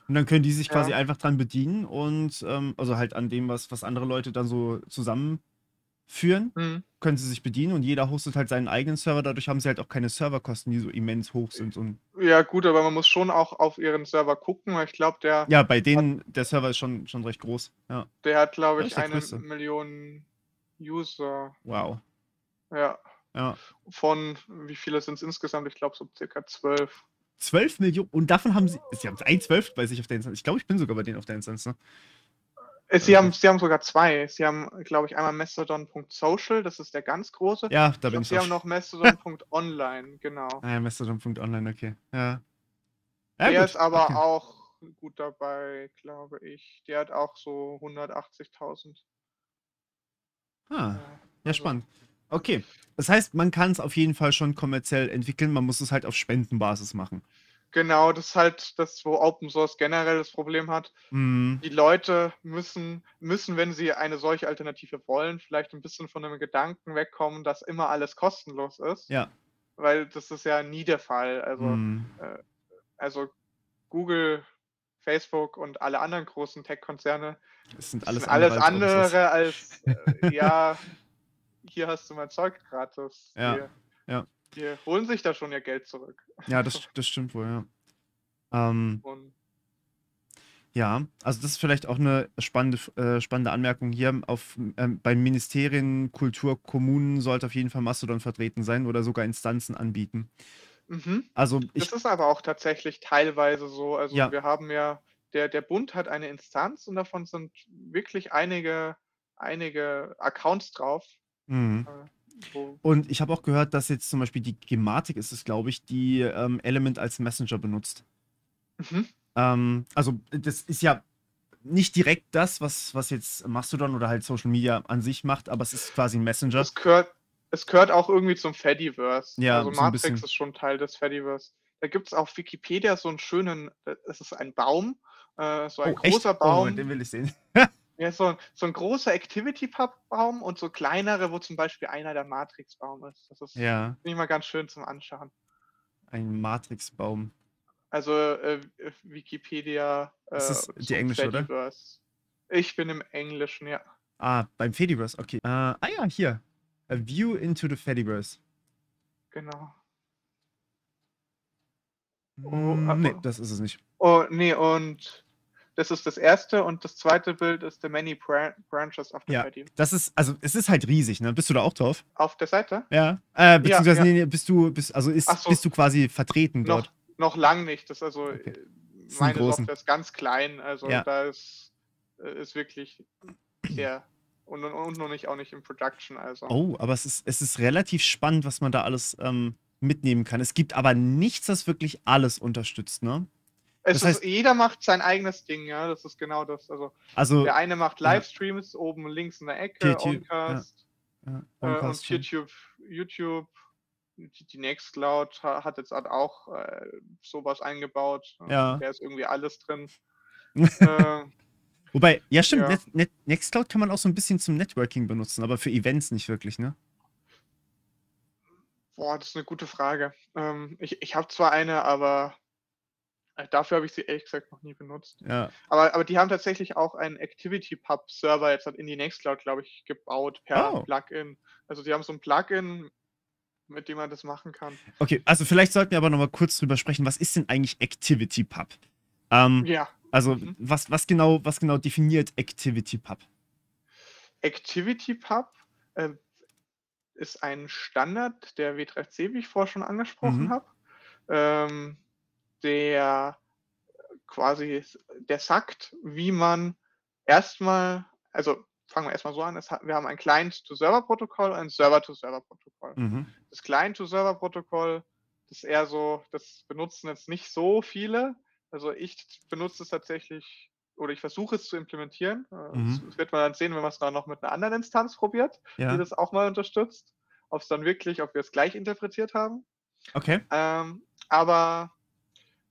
Und dann können die sich quasi Ja. einfach dran bedienen und ähm, also halt an dem, was, was andere Leute dann so zusammenführen, Hm. können sie sich bedienen und jeder hostet halt seinen eigenen Server. Dadurch haben sie halt auch keine Serverkosten, die so immens hoch sind. Und Ja, gut, aber man muss schon auch auf ihren Server gucken, weil ich glaube, der, ja, bei denen, der Server ist schon, schon recht groß. Ja, der hat, glaube ich, ist der eine größte. Million User. wow. Ja. Ja. Von, wie viele sind es insgesamt? Ich glaube so circa zwölf. 12 Millionen. Und davon haben sie. Sie haben ein Zwölf bei sich auf der Instanz. Ich glaube, ich bin sogar bei denen auf der Instanz. Ne? Äh, Sie Ja, haben, sie haben sogar zwei. Sie haben, glaube ich, einmal Mastodon.social, das ist der ganz große. Ja, da ich bin glaube, ich sie auch. haben noch Mastodon.online, genau. Ah, ja, Mastodon.online, okay. Ja. der Ja, gut. ist aber okay. auch gut dabei, glaube ich. Der hat auch so 180.000. Ah, äh, ja, also- spannend. Okay. Das heißt, man kann es auf jeden Fall schon kommerziell entwickeln. Man muss es halt auf Spendenbasis machen. Genau, das ist halt das, wo Open Source generell das Problem hat. Mhm. Die Leute müssen, müssen, wenn sie eine solche Alternative wollen, vielleicht ein bisschen von dem Gedanken wegkommen, dass immer alles kostenlos ist. Ja. Weil das ist ja nie der Fall. Also, Mhm. also Google, Facebook und alle anderen großen Tech-Konzerne sind alles, alles, sind andere als andere als, äh, ja, hier hast du mein Zeug gratis. Ja, Hier. ja. Die holen sich da schon ihr Geld zurück. Ja, das, das stimmt wohl, ja. Ähm, ja, also das ist vielleicht auch eine spannende, äh, spannende Anmerkung hier. Auf, ähm, bei Ministerien, Kultur, Kommunen sollte auf jeden Fall Mastodon vertreten sein oder sogar Instanzen anbieten. mhm. Also ich, Das ist aber auch tatsächlich teilweise so. Also ja, wir haben ja, der, der Bund hat eine Instanz und davon sind wirklich einige, einige Accounts drauf. mhm. Äh, Und ich habe auch gehört, dass jetzt zum Beispiel die Gematik ist es, glaube ich, die ähm, Element als Messenger benutzt. mhm. Ähm, also das ist ja nicht direkt das, was, was jetzt Mastodon oder halt Social Media an sich macht, aber es ist quasi ein Messenger. Es gehört, es gehört auch irgendwie zum Fediverse. Ja, Also so Matrix ist schon Teil des Fediverse. Da gibt es auf Wikipedia so einen schönen, äh, es ist ein Baum, äh, so ein Oh, echt? großer Oh, Moment, Baum. den will ich sehen. Ja, so, ein- so ein großer Activity-Pub-Baum und so kleinere, wo zum Beispiel einer der Matrix-Baum ist. Das ist Ja, nicht mal ganz schön zum Anschauen. ein Matrixbaum. Also äh, äh, Wikipedia Ist äh, das die zum englische, oder? Fediverse. Ich bin im Englischen, ja. Ah, beim Fediverse, okay. Äh, ah ja, hier. A View into the Fediverse. Genau. Mm, ah, nee, oh. das ist es nicht. Oh, nee, und das ist das erste und das zweite Bild ist The Many Bran Branches of the Ja, Fedi. das ist, also es ist halt riesig, ne? Bist du da auch drauf? Auf der Seite? Ja. Äh, beziehungsweise, ja. nee, nee, bist du, bist, also ist, so. bist du quasi vertreten Noch, dort? noch lang nicht. Das ist also Okay. äh, Das sind meine. Software ist ganz klein. Also Ja. da ist, äh, ist wirklich sehr und, und, und noch nicht auch nicht im Production. Also Oh, aber es ist, es ist relativ spannend, was man da alles ähm, mitnehmen kann. Es gibt aber nichts, das wirklich alles unterstützt, ne? Es das heißt- ist, jeder macht sein eigenes Ding, ja. Das ist genau das. Also Also, der eine macht ja. Livestreams oben links in der Ecke, YouTube, ja. Oncast. ja, Äh, Oncast und schon. YouTube, YouTube, die, Nextcloud ha- hat jetzt halt auch äh, sowas eingebaut. Äh, Ja. Da ist irgendwie alles drin. äh, Wobei, ja stimmt, Ja. Net, Nextcloud kann man auch so ein bisschen zum Networking benutzen, aber für Events nicht wirklich, ne? boah, das ist eine gute Frage. Ähm, ich ich habe zwar eine, aber äh, dafür habe ich sie ehrlich gesagt noch nie benutzt. Ja. Aber, aber die haben tatsächlich auch einen ActivityPub-Server jetzt in die Nextcloud, glaube ich, gebaut per Oh. Plugin. Also die haben so ein Plugin, mit dem man das machen kann. Okay, also vielleicht sollten wir aber nochmal kurz drüber sprechen, was ist denn eigentlich ActivityPub? Ähm, Ja, also, Mhm. was, was, genau, was genau definiert ActivityPub? ActivityPub äh, ist ein Standard der W3C, wie ich vorher schon angesprochen Mhm. habe, ähm, der quasi, der sagt, wie man erstmal, also fangen wir erstmal so an, hat, wir haben ein Client-to-Server-Protokoll und ein Server-to-Server-Protokoll. Mhm. Das Client-to-Server-Protokoll, das ist eher so, das benutzen jetzt nicht so viele. Also ich benutze es tatsächlich oder ich versuche es zu implementieren. Äh, Das, Mhm. das wird man dann sehen, wenn man es dann noch mit einer anderen Instanz probiert, die Ja, das auch mal unterstützt. Ob es dann wirklich, ob wir es gleich interpretiert haben. okay. Ähm, aber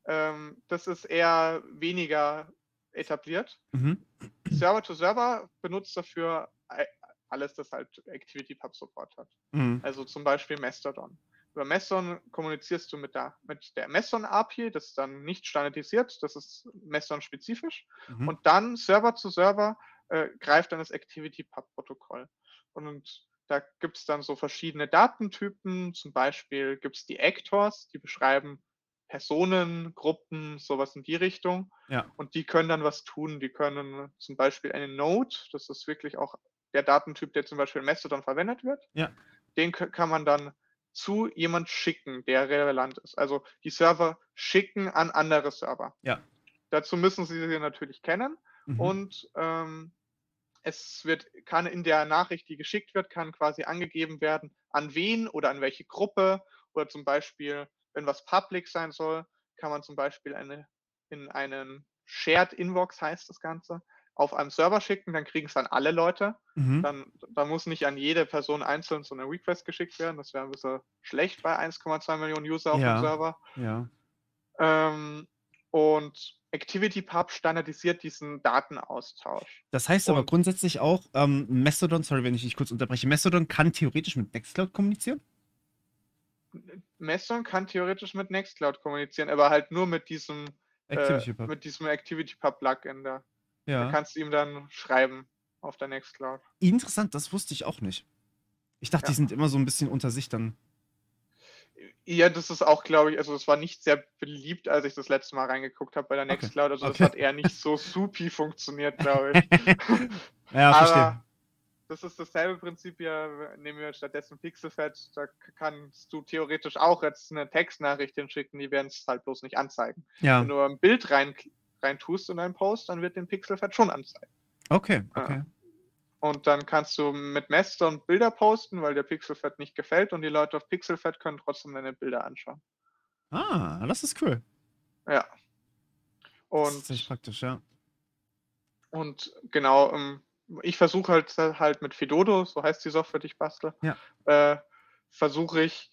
ähm, das ist eher weniger etabliert. Mhm. Server to Server benutzt dafür alles, das halt ActivityPub Support hat. Mhm. Also zum Beispiel Mastodon. Über Mastodon kommunizierst du mit der, mit der Mastodon API, das ist dann nicht standardisiert, das ist Mastodon spezifisch. Mhm. Und dann Server zu Server äh, greift dann das ActivityPub-Protokoll. Und da gibt es dann so verschiedene Datentypen. Zum Beispiel gibt es die Actors, die beschreiben Personen, Gruppen, sowas in die Richtung. Ja. Und die können dann was tun. Die können zum Beispiel eine Node, das ist wirklich auch der Datentyp, der zum Beispiel in Mastodon verwendet wird. Ja. Den kann man dann zu jemand schicken, der relevant ist. Also die Server schicken an andere Server. Ja. Dazu müssen sie sie natürlich kennen Mhm. und ähm, es wird, kann in der Nachricht, die geschickt wird, kann quasi angegeben werden, an wen oder an welche Gruppe oder zum Beispiel, wenn was public sein soll, kann man zum Beispiel eine, in einen Shared Inbox heißt das Ganze, auf einem Server schicken, dann kriegen es dann alle Leute. Mhm. Dann, da muss nicht an jede Person einzeln so eine Request geschickt werden. Das wäre ein bisschen schlecht bei 1,2 Millionen User auf Ja. dem Server. Ja. Ähm, und ActivityPub standardisiert diesen Datenaustausch. Das heißt aber Und- grundsätzlich auch, ähm, Mastodon, sorry, wenn ich dich kurz unterbreche, Mastodon kann theoretisch mit Nextcloud kommunizieren? Mastodon kann theoretisch mit Nextcloud kommunizieren, aber halt nur mit diesem äh, ActivityPub. mit diesem ActivityPub Plugin da. Da ja. kannst du ihm dann schreiben auf der Nextcloud. Interessant, das wusste ich auch nicht. Ich dachte, die Ja. sind immer so ein bisschen unter sich dann. Ja, das ist auch, glaube ich also, es war nicht sehr beliebt, als ich das letzte Mal reingeguckt habe bei der. Nextcloud. Also, das Okay. hat eher nicht so supi funktioniert, glaube ich. Ja, verstehe. Aber das ist dasselbe Prinzip ja, w nehmen wir stattdessen Pixelfed, da kannst du theoretisch auch jetzt 'ne Textnachricht hinschicken, die werden's halt bloß nicht anzeigen. Ja. Wenn du ein Bild rein k reintust in deinen Post, dann wird den Pixelfed schon anzeigen. Okay, Ja. okay. Und dann kannst du mit Mastodon Bilder posten, weil dir Pixelfed nicht gefällt und die Leute auf Pixelfed können trotzdem deine Bilder anschauen. Ah, das ist cool. Ja. Das ist echt Und praktisch, ja. und genau, ähm, ich versuche halt halt mit Fedodo, so heißt die Software, die ich bastle, Ja. äh, versuche ich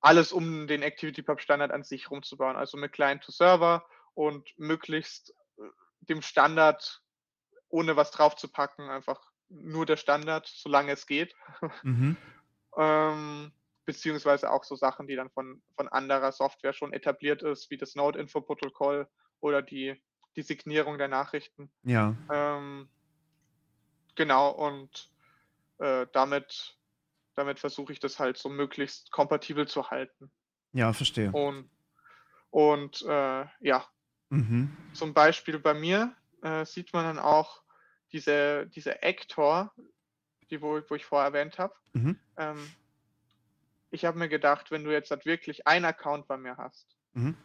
alles um den ActivityPub Standard an sich rumzubauen. Also, mit Client to Server und möglichst, äh, dem Standard ohne was draufzupacken, einfach nur der Standard, solange es geht. Mhm. Ähm, beziehungsweise auch so Sachen, die dann von von anderer Software schon etabliert ist, wie das Node-Info-Protokoll oder die die Signierung der Nachrichten. Ja. Ähm genau, und, äh, damit damit versuche ich das halt so möglichst kompatibel zu halten. Ja, verstehe. Und und, äh, ja. Mhm. Zum Beispiel bei mir, äh, sieht man dann auch diese diese Ektor, die wo wo ich vorher erwähnt habe. Mhm. Ähm, ich habe mir gedacht, wenn du jetzt halt wirklich einen Account bei mir hast, Mhm.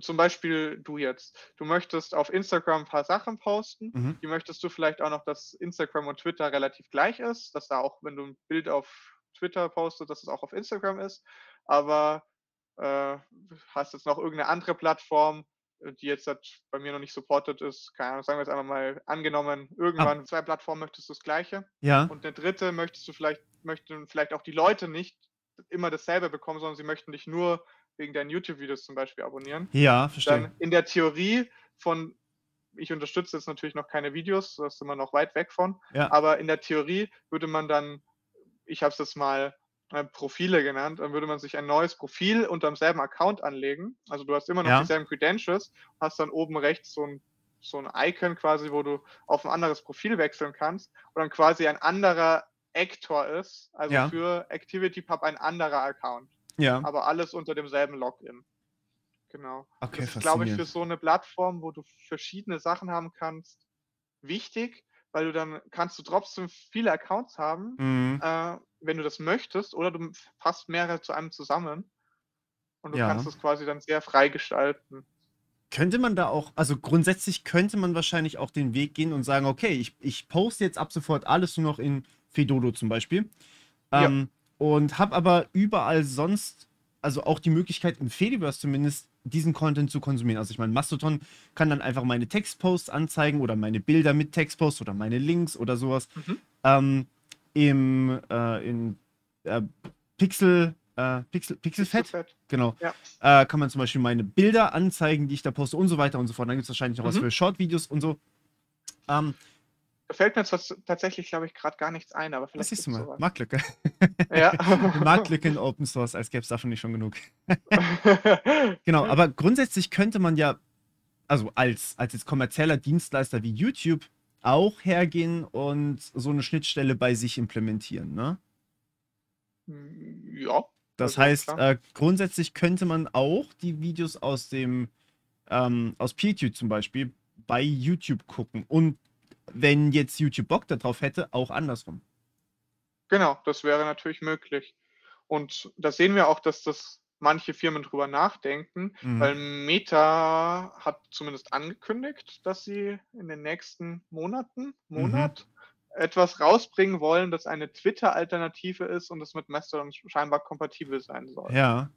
Zum Beispiel du jetzt, du möchtest auf Instagram 'n paar Sachen posten, Mhm. die möchtest du vielleicht auch noch, dass Instagram und Twitter relativ gleich ist, dass da auch, wenn du 'n Bild auf Twitter postest, dass es auch auf Instagram ist. Aber, äh, hast jetzt noch irgend 'ne andere Plattform, die jetzt halt bei mir noch nicht supported ist. Keine Ahnung, sagen wir jetzt einfach mal angenommen, Ah. irgendwann 2 Plattformen möchtest du das Gleiche Ja. und 'ne dritte möchtest du vielleicht möchten vielleicht auch die Leute nicht immer dasselbe bekommen, sondern sie möchten dich nur wegen deinen YouTube-Videos zum Beispiel abonnieren. Ja, verstehe. Dann in der Theorie von ich unterstütze jetzt natürlich noch keine Videos, da sind wir noch weit weg von, Ja. aber in der Theorie würde man dann ich habe es jetzt mal, äh, Profile genannt, dann würde man sich ein neues Profil unterm selben Account anlegen. Also, du hast immer noch Ja. dieselben Credentials, hast dann oben rechts so 'n so 'n Icon quasi, wo du auf 'n anderes Profil wechseln kannst und dann quasi ein anderer Ektor ist, also Ja. für ActivityPub ein anderer Account, Ja. aber alles unter demselben Login. Genau. Okay, Das ist, glaube ich, für so 'ne Plattform, wo du verschiedene Sachen haben kannst, wichtig, weil du dann kannst du trotzdem viele Accounts haben, Mhm. äh, wenn du das möchtest, oder du m fasst mehrere zu einem zusammen und du kannst Ja. das quasi dann sehr frei gestalten. Könnte man da auch also, grundsätzlich könnte man wahrscheinlich auch den Weg gehen und sagen: „Okay, ich ich poste jetzt ab sofort alles nur noch in Fedodo zum Beispiel, Ja. Und habe aber überall sonst also, auch die Möglichkeit im Fediverse zumindest, diesen Content zu konsumieren.“ Also, ich meine, Mastodon kann dann einfach meine Textposts anzeigen oder meine Bilder mit Textposts oder meine Links oder so was. Mhm. Ähm, im, äh in, äh, Pixel äh, Pixel Pixelfed? Pixelfed. Genau. Ja. Äh, kann man zum Beispiel meine Bilder anzeigen, die ich da poste und so weiter und so fort. Dann gibt's wahrscheinlich noch was Mhm. für Short-Videos und so. Ähm fällt mir was tatsächlich, glaube ich, grad gar nichts ein, aber Das vielleicht siehst du mal. so was. Marktlücke. Ja. Marktlücke in Open Source, als gäbe es davon nicht schon genug. Genau, aber grundsätzlich könnte man ja also, als als jetzt kommerzieller Dienstleister wie YouTube auch hergehen und so 'ne Schnittstelle bei sich implementieren, ne? Hm, ja. Das Also, heißt, äh, grundsätzlich könnte man auch die Videos aus dem ähm, aus PeerTube zum Beispiel bei YouTube gucken und wenn jetzt YouTube Bock da drauf hätte, auch andersrum. Genau, das wäre natürlich möglich. Und da sehen wir auch, dass das manche Firmen drüber nachdenken, weil Mhm. Meta hat zumindest angekündigt, dass sie in den nächsten Monaten Mhm. Monat etwas rausbringen wollen, das eine Twitter-Alternative ist und das mit Mastodon sch scheinbar kompatibel sein soll. Ja.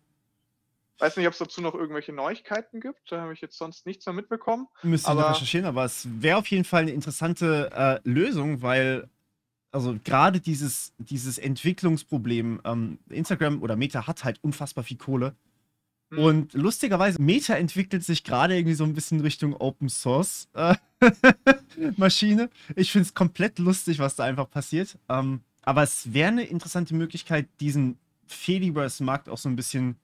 Weiß nicht, ob's dazu noch irgendwelche Neuigkeiten gibt. Da habe ich jetzt sonst nichts mehr mitbekommen. Müsste ich noch Aber recherchieren, aber es wäre auf jeden Fall 'ne interessante, äh, Lösung, weil also, grade dieses dieses Entwicklungsproblem, ähm, Instagram oder Meta hat halt unfassbar viel Kohle. Mhm. Und lustigerweise, Meta entwickelt sich grade irgendwie so 'n bisschen Richtung Open Source, äh, Maschine. Ich finde es komplett lustig, was da einfach passiert. Ähm, aber es wäre 'ne interessante Möglichkeit, diesen Fediverse-Markt auch so 'n bisschen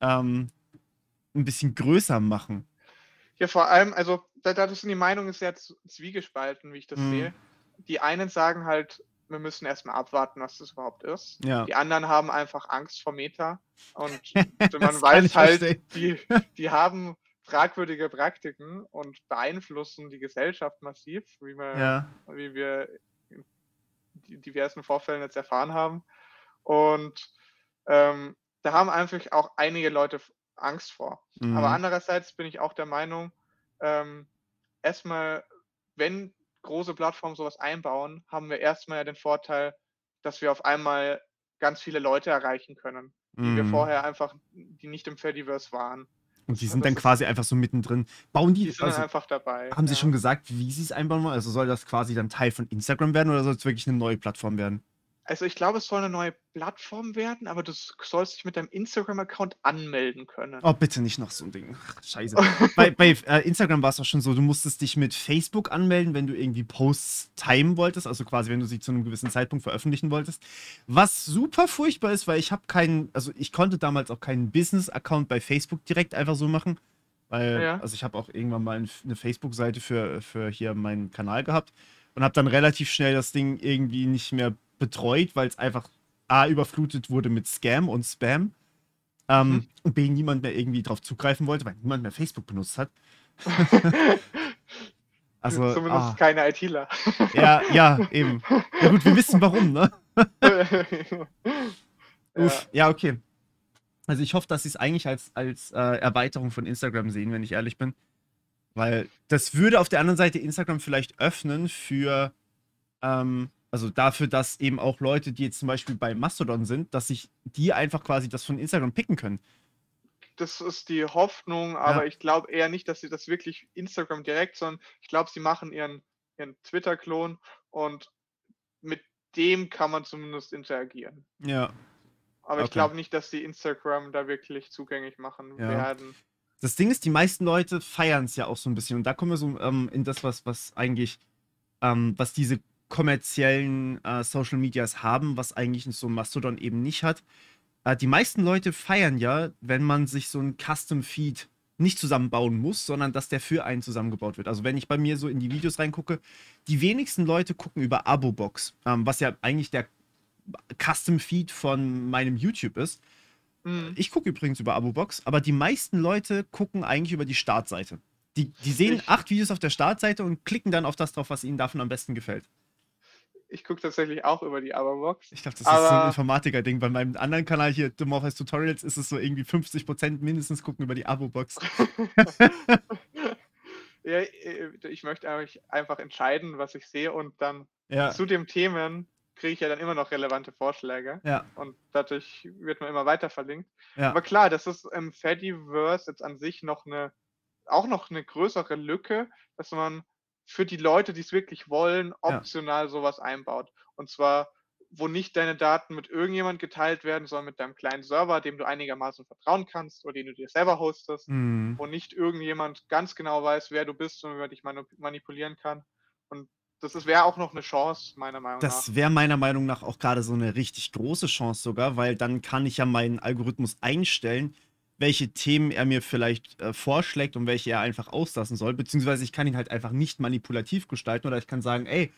ähm, 'n bisschen größer machen. Ja, vor allem, also, da da sind die Meinungen sehr zwiegespalten, wie ich das Mhm. sehe. Die einen sagen halt, wir müssen erstmal abwarten, was das überhaupt ist. Ja. Die anderen haben einfach Angst vor Meta und man weiß halt, die, die haben fragwürdige Praktiken und beeinflussen die Gesellschaft massiv, wie wir, Ja. wie wir in di- diversen Vorfällen jetzt erfahren haben. Und ähm, da haben einfach auch einige Leute Angst vor. Aber Mhm. andererseits bin ich auch der Meinung, ähm, erstmal, wenn große Plattformen sowas einbauen, haben wir erstmal ja den Vorteil, dass wir auf einmal ganz viele Leute erreichen können, die wir Mhm. vorher einfach, die nicht im Fediverse waren. Und die sind dann quasi einfach so mittendrin. Bauen die, Die sind also einfach dabei. haben sie ja. schon gesagt, wie sie es einbauen wollen? Also soll das quasi dann Teil von Instagram werden oder soll es wirklich eine neue Plattform werden? Also ich glaube, es soll eine neue Plattform werden, aber du sollst dich mit deinem Instagram-Account anmelden können. Oh, bitte nicht noch so ein Ding. Ach, scheiße. bei bei äh, Instagram war es auch schon so, du musstest dich mit Facebook anmelden, wenn du irgendwie Posts timen wolltest, also quasi, wenn du sie zu einem gewissen Zeitpunkt veröffentlichen wolltest. Was super furchtbar ist, weil ich habe keinen, also ich konnte damals auch keinen Business-Account bei Facebook direkt einfach so machen. Weil, Ja. also ich habe auch irgendwann mal ein- eine Facebook-Seite für, für hier meinen Kanal gehabt und habe dann relativ schnell das Ding irgendwie nicht mehr betreut, weil es einfach A überflutet wurde mit Scam und Spam. Ähm, Mhm. Und B, niemand mehr irgendwie drauf zugreifen wollte, weil niemand mehr Facebook benutzt hat. Also, Zumindest ah, keine ITler. ja, ja, eben. Ja gut, wir wissen warum, ne? ja. Ja, okay. Also ich hoffe, dass sie es eigentlich als, als äh, Erweiterung von Instagram sehen, wenn ich ehrlich bin. Weil das würde auf der anderen Seite Instagram vielleicht öffnen für, ähm, also dafür, dass eben auch Leute, die jetzt zum Beispiel bei Mastodon sind, dass sich die einfach quasi das von Instagram picken können. Das ist die Hoffnung, aber ich glaube eher nicht, dass sie das wirklich Instagram direkt, sondern ich glaube, sie machen ihren, ihren Twitter-Klon und mit dem kann man zumindest interagieren. Ja. Aber ich Okay. glaube nicht, dass sie Instagram da wirklich zugänglich machen Ja. werden. Das Ding ist, die meisten Leute feiern es ja auch so ein bisschen. Und da kommen wir so ähm, in das, was, was eigentlich, ähm, was diese kommerziellen äh, Social Medias haben, was eigentlich so ein Mastodon eben nicht hat. Äh, die meisten Leute feiern ja, wenn man sich so ein Custom Feed nicht zusammenbauen muss, sondern dass der für einen zusammengebaut wird. Also wenn ich bei mir so in die Videos reingucke, die wenigsten Leute gucken über Abo-Box, ähm, was ja eigentlich der Custom Feed von meinem YouTube ist. Mhm. Ich gucke übrigens über Abo-Box, aber die meisten Leute gucken eigentlich über die Startseite. Die, die sehen acht Videos auf der Startseite und klicken dann auf das drauf, was ihnen davon am besten gefällt. Ich gucke tatsächlich auch über die Aberbox. Ich glaube, das ist so ein Aber- Informatiker-Ding. Bei meinem anderen Kanal hier, The Morpheus Tutorials, ist es so irgendwie 50% mindestens gucken über die Abo-Box. ja, äh, ich möchte eigentlich einfach entscheiden, was ich sehe und dann Ja, zu den Themen kriege ich ja dann immer noch relevante Vorschläge ja, und dadurch wird man immer weiter verlinkt. ja. Aber klar, das ist im Fediverse jetzt an sich noch eine, auch noch eine größere Lücke, dass man für die Leute, die es wirklich wollen, Ja. optional sowas einbaut. Und zwar, wo nicht deine Daten mit irgendjemand geteilt werden, sondern mit deinem kleinen Server, dem du einigermaßen vertrauen kannst oder den du dir selber hostest, Hm. wo nicht irgendjemand ganz genau weiß, wer du bist und wer dich manu- manipulieren kann. Und das wäre auch noch eine Chance, meiner Meinung nach. Das wäre meiner Meinung nach auch gerade so eine richtig große Chance sogar, weil dann kann ich ja meinen Algorithmus einstellen, welche Themen er mir vielleicht äh, vorschlägt und welche er einfach auslassen soll. Beziehungsweise ich kann ihn halt einfach nicht manipulativ gestalten oder ich kann sagen, ey,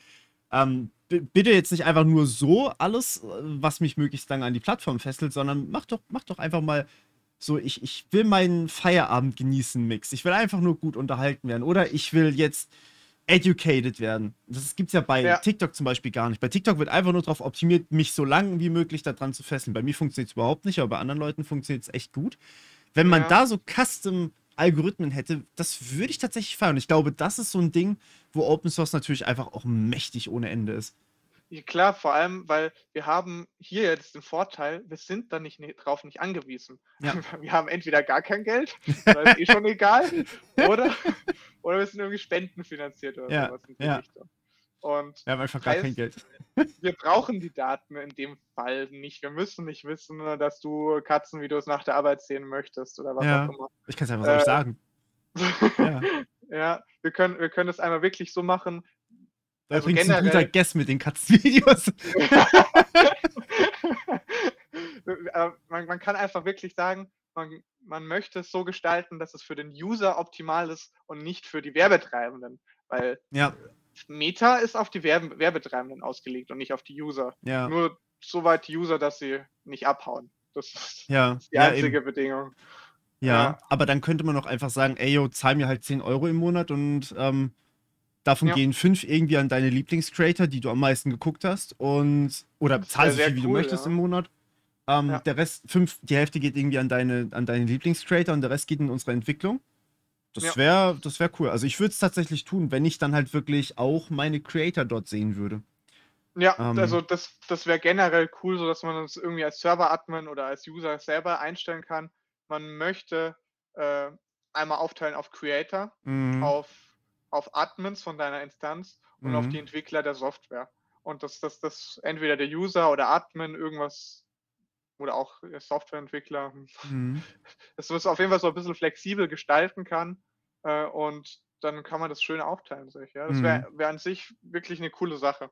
ähm, bitte jetzt nicht einfach nur so alles, äh, was mich möglichst lange an die Plattform fesselt, sondern mach doch, mach doch einfach mal so, ich, ich will meinen Feierabend genießen, Mix. Ich will einfach nur gut unterhalten werden. Oder ich will jetzt educated werden. Das gibt's ja bei Ja. TikTok zum Beispiel gar nicht. Bei TikTok wird einfach nur darauf optimiert, mich so lange wie möglich daran zu fesseln. Bei mir funktioniert es überhaupt nicht, aber bei anderen Leuten funktioniert es echt gut. Wenn man Ja. da so Custom-Algorithmen hätte, das würde ich tatsächlich feiern. Und ich glaube, das ist so ein Ding, wo Open Source natürlich einfach auch mächtig ohne Ende ist. Ja, klar, vor allem, weil wir haben hier jetzt den Vorteil, wir sind da nicht drauf nicht angewiesen. Ja. Wir haben entweder gar kein Geld, weil ist eh schon egal, oder, oder wir sind irgendwie spendenfinanziert oder Ja, sowas in die ja. Richtung. Und Wir haben einfach gar kein Heißt- Geld. wir brauchen die Daten in dem Fall nicht. Wir müssen nicht wissen, dass du Katzenvideos nach der Arbeit sehen möchtest oder was Ja. auch immer. Ich kann es einfach so nicht Äh, sagen. Ja. ja, wir können, wir können es einmal wirklich so machen. Da also übrigens ein guter generell- Guess mit den Katzenvideos. Man, man kann einfach wirklich sagen, man, man möchte es so gestalten, dass es für den User optimal ist und nicht für die Werbetreibenden. Weil ja, Meta ist auf die Werbe Werbetreibenden ausgelegt und nicht auf die User. Ja. Nur soweit die User, dass sie nicht abhauen. Das ist Ja, die ja, einzige eben. Bedingung. Ja, Ja. aber dann könnte man auch einfach sagen, ey, yo, zahl mir halt 10 Euro im Monat und ähm, davon Ja. gehen 5 irgendwie an deine Lieblingscreator, die du am meisten geguckt hast und oder zahl so viel, wie du möchtest ja. im Monat. Ähm, Ja. Der Rest, fünf, die Hälfte geht irgendwie an deine, an deine Lieblingscreator und der Rest geht in unsere Entwicklung. Das wäre das wär cool. Also ich würde es tatsächlich tun, wenn ich dann halt wirklich auch meine Creator dort sehen würde. Ja, Ähm. also das, das wäre generell cool, so dass man es irgendwie als Server-Admin oder als User selber einstellen kann. Man möchte äh, einmal aufteilen auf Creator, Mhm. auf, auf Admins von deiner Instanz und auf Mhm. die Entwickler der Software. Und dass das, das entweder der User oder Admin irgendwas oder auch der Softwareentwickler, Mhm. dass man es auf jeden Fall so ein bisschen flexibel gestalten kann äh, und dann kann man das schön aufteilen, sich. Ja? Das wäre wär an sich wirklich eine coole Sache.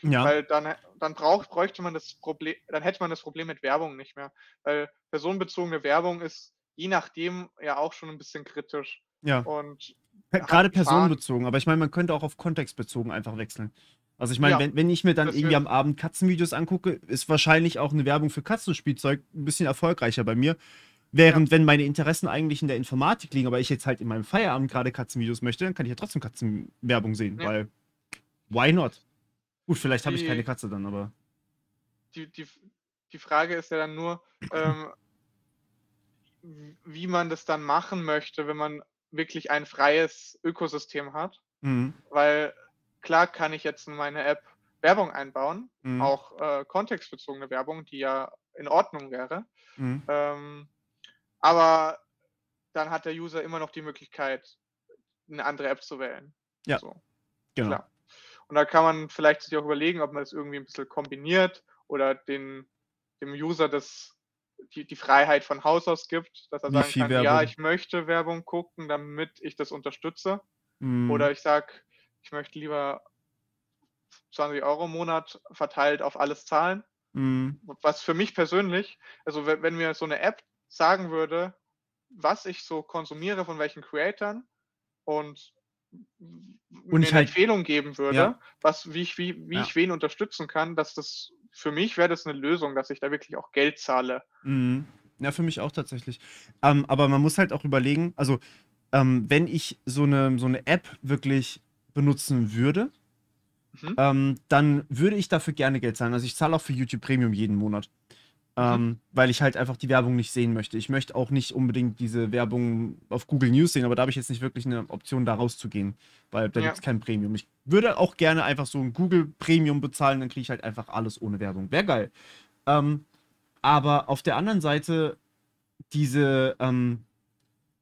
Ja. Weil dann, dann braucht, bräuchte man das Problem, dann hätte man das Problem mit Werbung nicht mehr. Weil personenbezogene Werbung ist je nachdem ja auch schon ein bisschen kritisch. ja. Und Gerade personenbezogen, aber ich meine, man könnte auch auf kontextbezogen einfach wechseln. Also ich meine, Ja, wenn, wenn ich mir dann irgendwie am Abend Katzenvideos angucke, ist wahrscheinlich auch eine Werbung für Katzenspielzeug ein bisschen erfolgreicher bei mir. Während, wenn meine Interessen eigentlich in der Informatik liegen, aber ich jetzt halt in meinem Feierabend gerade Katzenvideos möchte, dann kann ich ja trotzdem Katzenwerbung sehen, Ja. weil why not? Gut, vielleicht habe ich keine Katze dann, aber. die, die, die Frage ist ja dann nur, ähm, wie man das dann machen möchte, wenn man wirklich ein freies Ökosystem hat. Mhm. Weil klar kann ich jetzt in meine App Werbung einbauen, Mhm. auch äh, kontextbezogene Werbung, die ja in Ordnung wäre. Mhm. Ähm, aber dann hat der User immer noch die Möglichkeit, eine andere App zu wählen. Ja, So, Genau. klar. Und da kann man vielleicht sich auch überlegen, ob man das irgendwie ein bisschen kombiniert oder den, dem User das, die, die Freiheit von Haus aus gibt, dass er Wie sagen kann, ja, Werbung? ich möchte Werbung gucken, damit ich das unterstütze. Mhm. Oder ich sage, ich möchte lieber 20 Euro im Monat verteilt auf alles zahlen. Mhm. Was für mich persönlich, also wenn, wenn mir so eine App sagen würde, was ich so konsumiere von welchen Creatoren und mir ich eine halt- Empfehlung geben würde, Ja. was, wie ich, wie, wie Ja. ich wen unterstützen kann, dass das für mich wäre das eine Lösung, dass ich da wirklich auch Geld zahle. Mhm. Ja, für mich auch tatsächlich. Ähm, aber man muss halt auch überlegen, also ähm, wenn ich so eine, so eine App wirklich benutzen würde, Mhm. ähm, dann würde ich dafür gerne Geld zahlen. Also ich zahle auch für YouTube Premium jeden Monat. Mhm. Ähm, weil ich halt einfach die Werbung nicht sehen möchte. Ich möchte auch nicht unbedingt diese Werbung auf Google News sehen, aber da habe ich jetzt nicht wirklich eine Option, da rauszugehen, weil da Ja. gibt es kein Premium. Ich würde auch gerne einfach so ein Google Premium bezahlen, dann kriege ich halt einfach alles ohne Werbung. Wäre geil. Ähm, aber auf der anderen Seite, diese, ähm,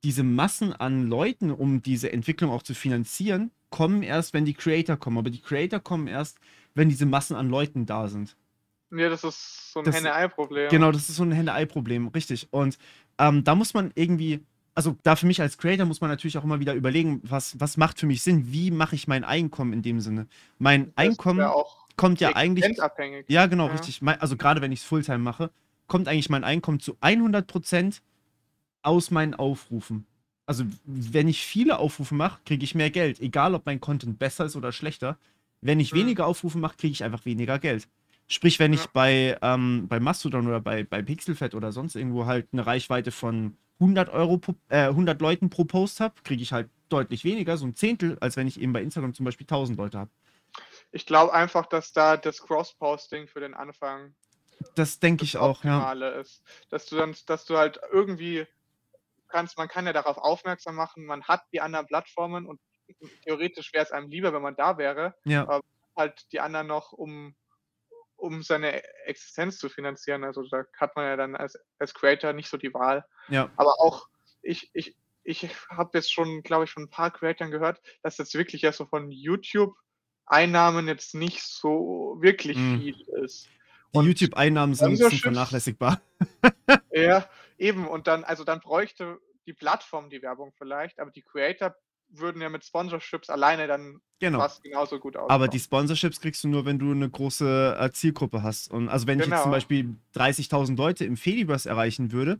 diese Massen an Leuten, um diese Entwicklung auch zu finanzieren, kommen erst, wenn die Creator kommen. Aber die Creator kommen erst, wenn diese Massen an Leuten da sind. Ja, das ist so ein Henne-Ei-Problem. Genau, das ist so ein Henne-Ei-Problem, richtig. Und ähm, da muss man irgendwie, also da für mich als Creator muss man natürlich auch immer wieder überlegen, was, was macht für mich Sinn? Wie mache ich mein Einkommen in dem Sinne? Mein Das Einkommen kommt ja eigentlich. Ja, genau, Ja. richtig. Also gerade wenn ich es Fulltime mache, kommt eigentlich mein Einkommen zu 100% aus meinen Aufrufen. Also wenn ich viele Aufrufe mache, kriege ich mehr Geld. Egal, ob mein Content besser ist oder schlechter. Wenn ich Mhm. weniger Aufrufe mache, kriege ich einfach weniger Geld. Sprich, wenn ich Ja. bei, ähm, bei Mastodon oder bei, bei Pixelfed oder sonst irgendwo halt eine Reichweite von 100 Euro, pro, äh, 100 Leuten pro Post habe, kriege ich halt deutlich weniger, so ein Zehntel, als wenn ich eben bei Instagram zum Beispiel 1000 Leute habe. Ich glaube einfach, dass da das Cross-Posting für den Anfang Das denke ich auch, ja. Ist. Dass du dann, dass du halt irgendwie kannst, man kann ja darauf aufmerksam machen, man hat die anderen Plattformen und theoretisch wäre es einem lieber, wenn man da wäre, Ja, halt die anderen noch, um, um seine Existenz zu finanzieren. Also da hat man ja dann als, als Creator nicht so die Wahl. ja. Aber auch, ich, ich, ich habe jetzt schon, glaube ich, von ein paar Creatoren gehört, dass jetzt wirklich ja so von YouTube Einnahmen jetzt nicht so wirklich Mhm. viel ist. Die YouTube-Einnahmen sind, sind vernachlässigbar. Ja, eben. Und dann, also dann bräuchte die Plattform die Werbung vielleicht, aber die Creator würden ja mit Sponsorships alleine dann Genau. fast genauso gut auskommen. Aber die Sponsorships kriegst du nur, wenn du eine große äh, Zielgruppe hast. Und also wenn ich jetzt zum Genau. Beispiel 30.000 Leute im Fediverse erreichen würde,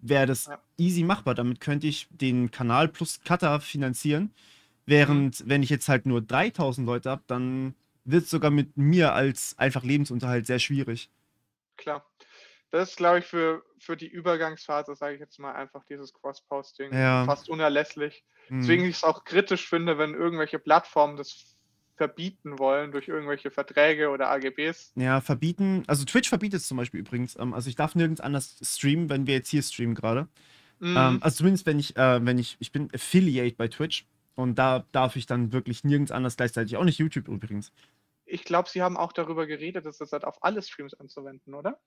wäre das Ja. easy machbar. Damit könnte ich den Kanal plus Cutter finanzieren. Während, wenn ich jetzt halt nur 3000 Leute habe, dann wird es sogar mit mir als einfach Lebensunterhalt sehr schwierig. Klar. Das ist, glaube ich, für, für die Übergangsphase, sage ich jetzt mal, einfach dieses Cross-Posting Ja. fast unerlässlich. Hm. Deswegen ich es auch kritisch finde, wenn irgendwelche Plattformen das verbieten wollen durch irgendwelche Verträge oder AGBs. Ja, verbieten. Also Twitch verbietet es zum Beispiel übrigens. Ähm, also ich darf nirgends anders streamen, wenn wir jetzt hier streamen gerade. Mhm. Ähm, also zumindest wenn ich, äh, wenn ich, ich bin Affiliate bei Twitch und da darf ich dann wirklich nirgends anders gleichzeitig. Auch nicht YouTube übrigens. ich glaube, sie haben auch darüber geredet, dass das halt auf alle Streams anzuwenden, oder?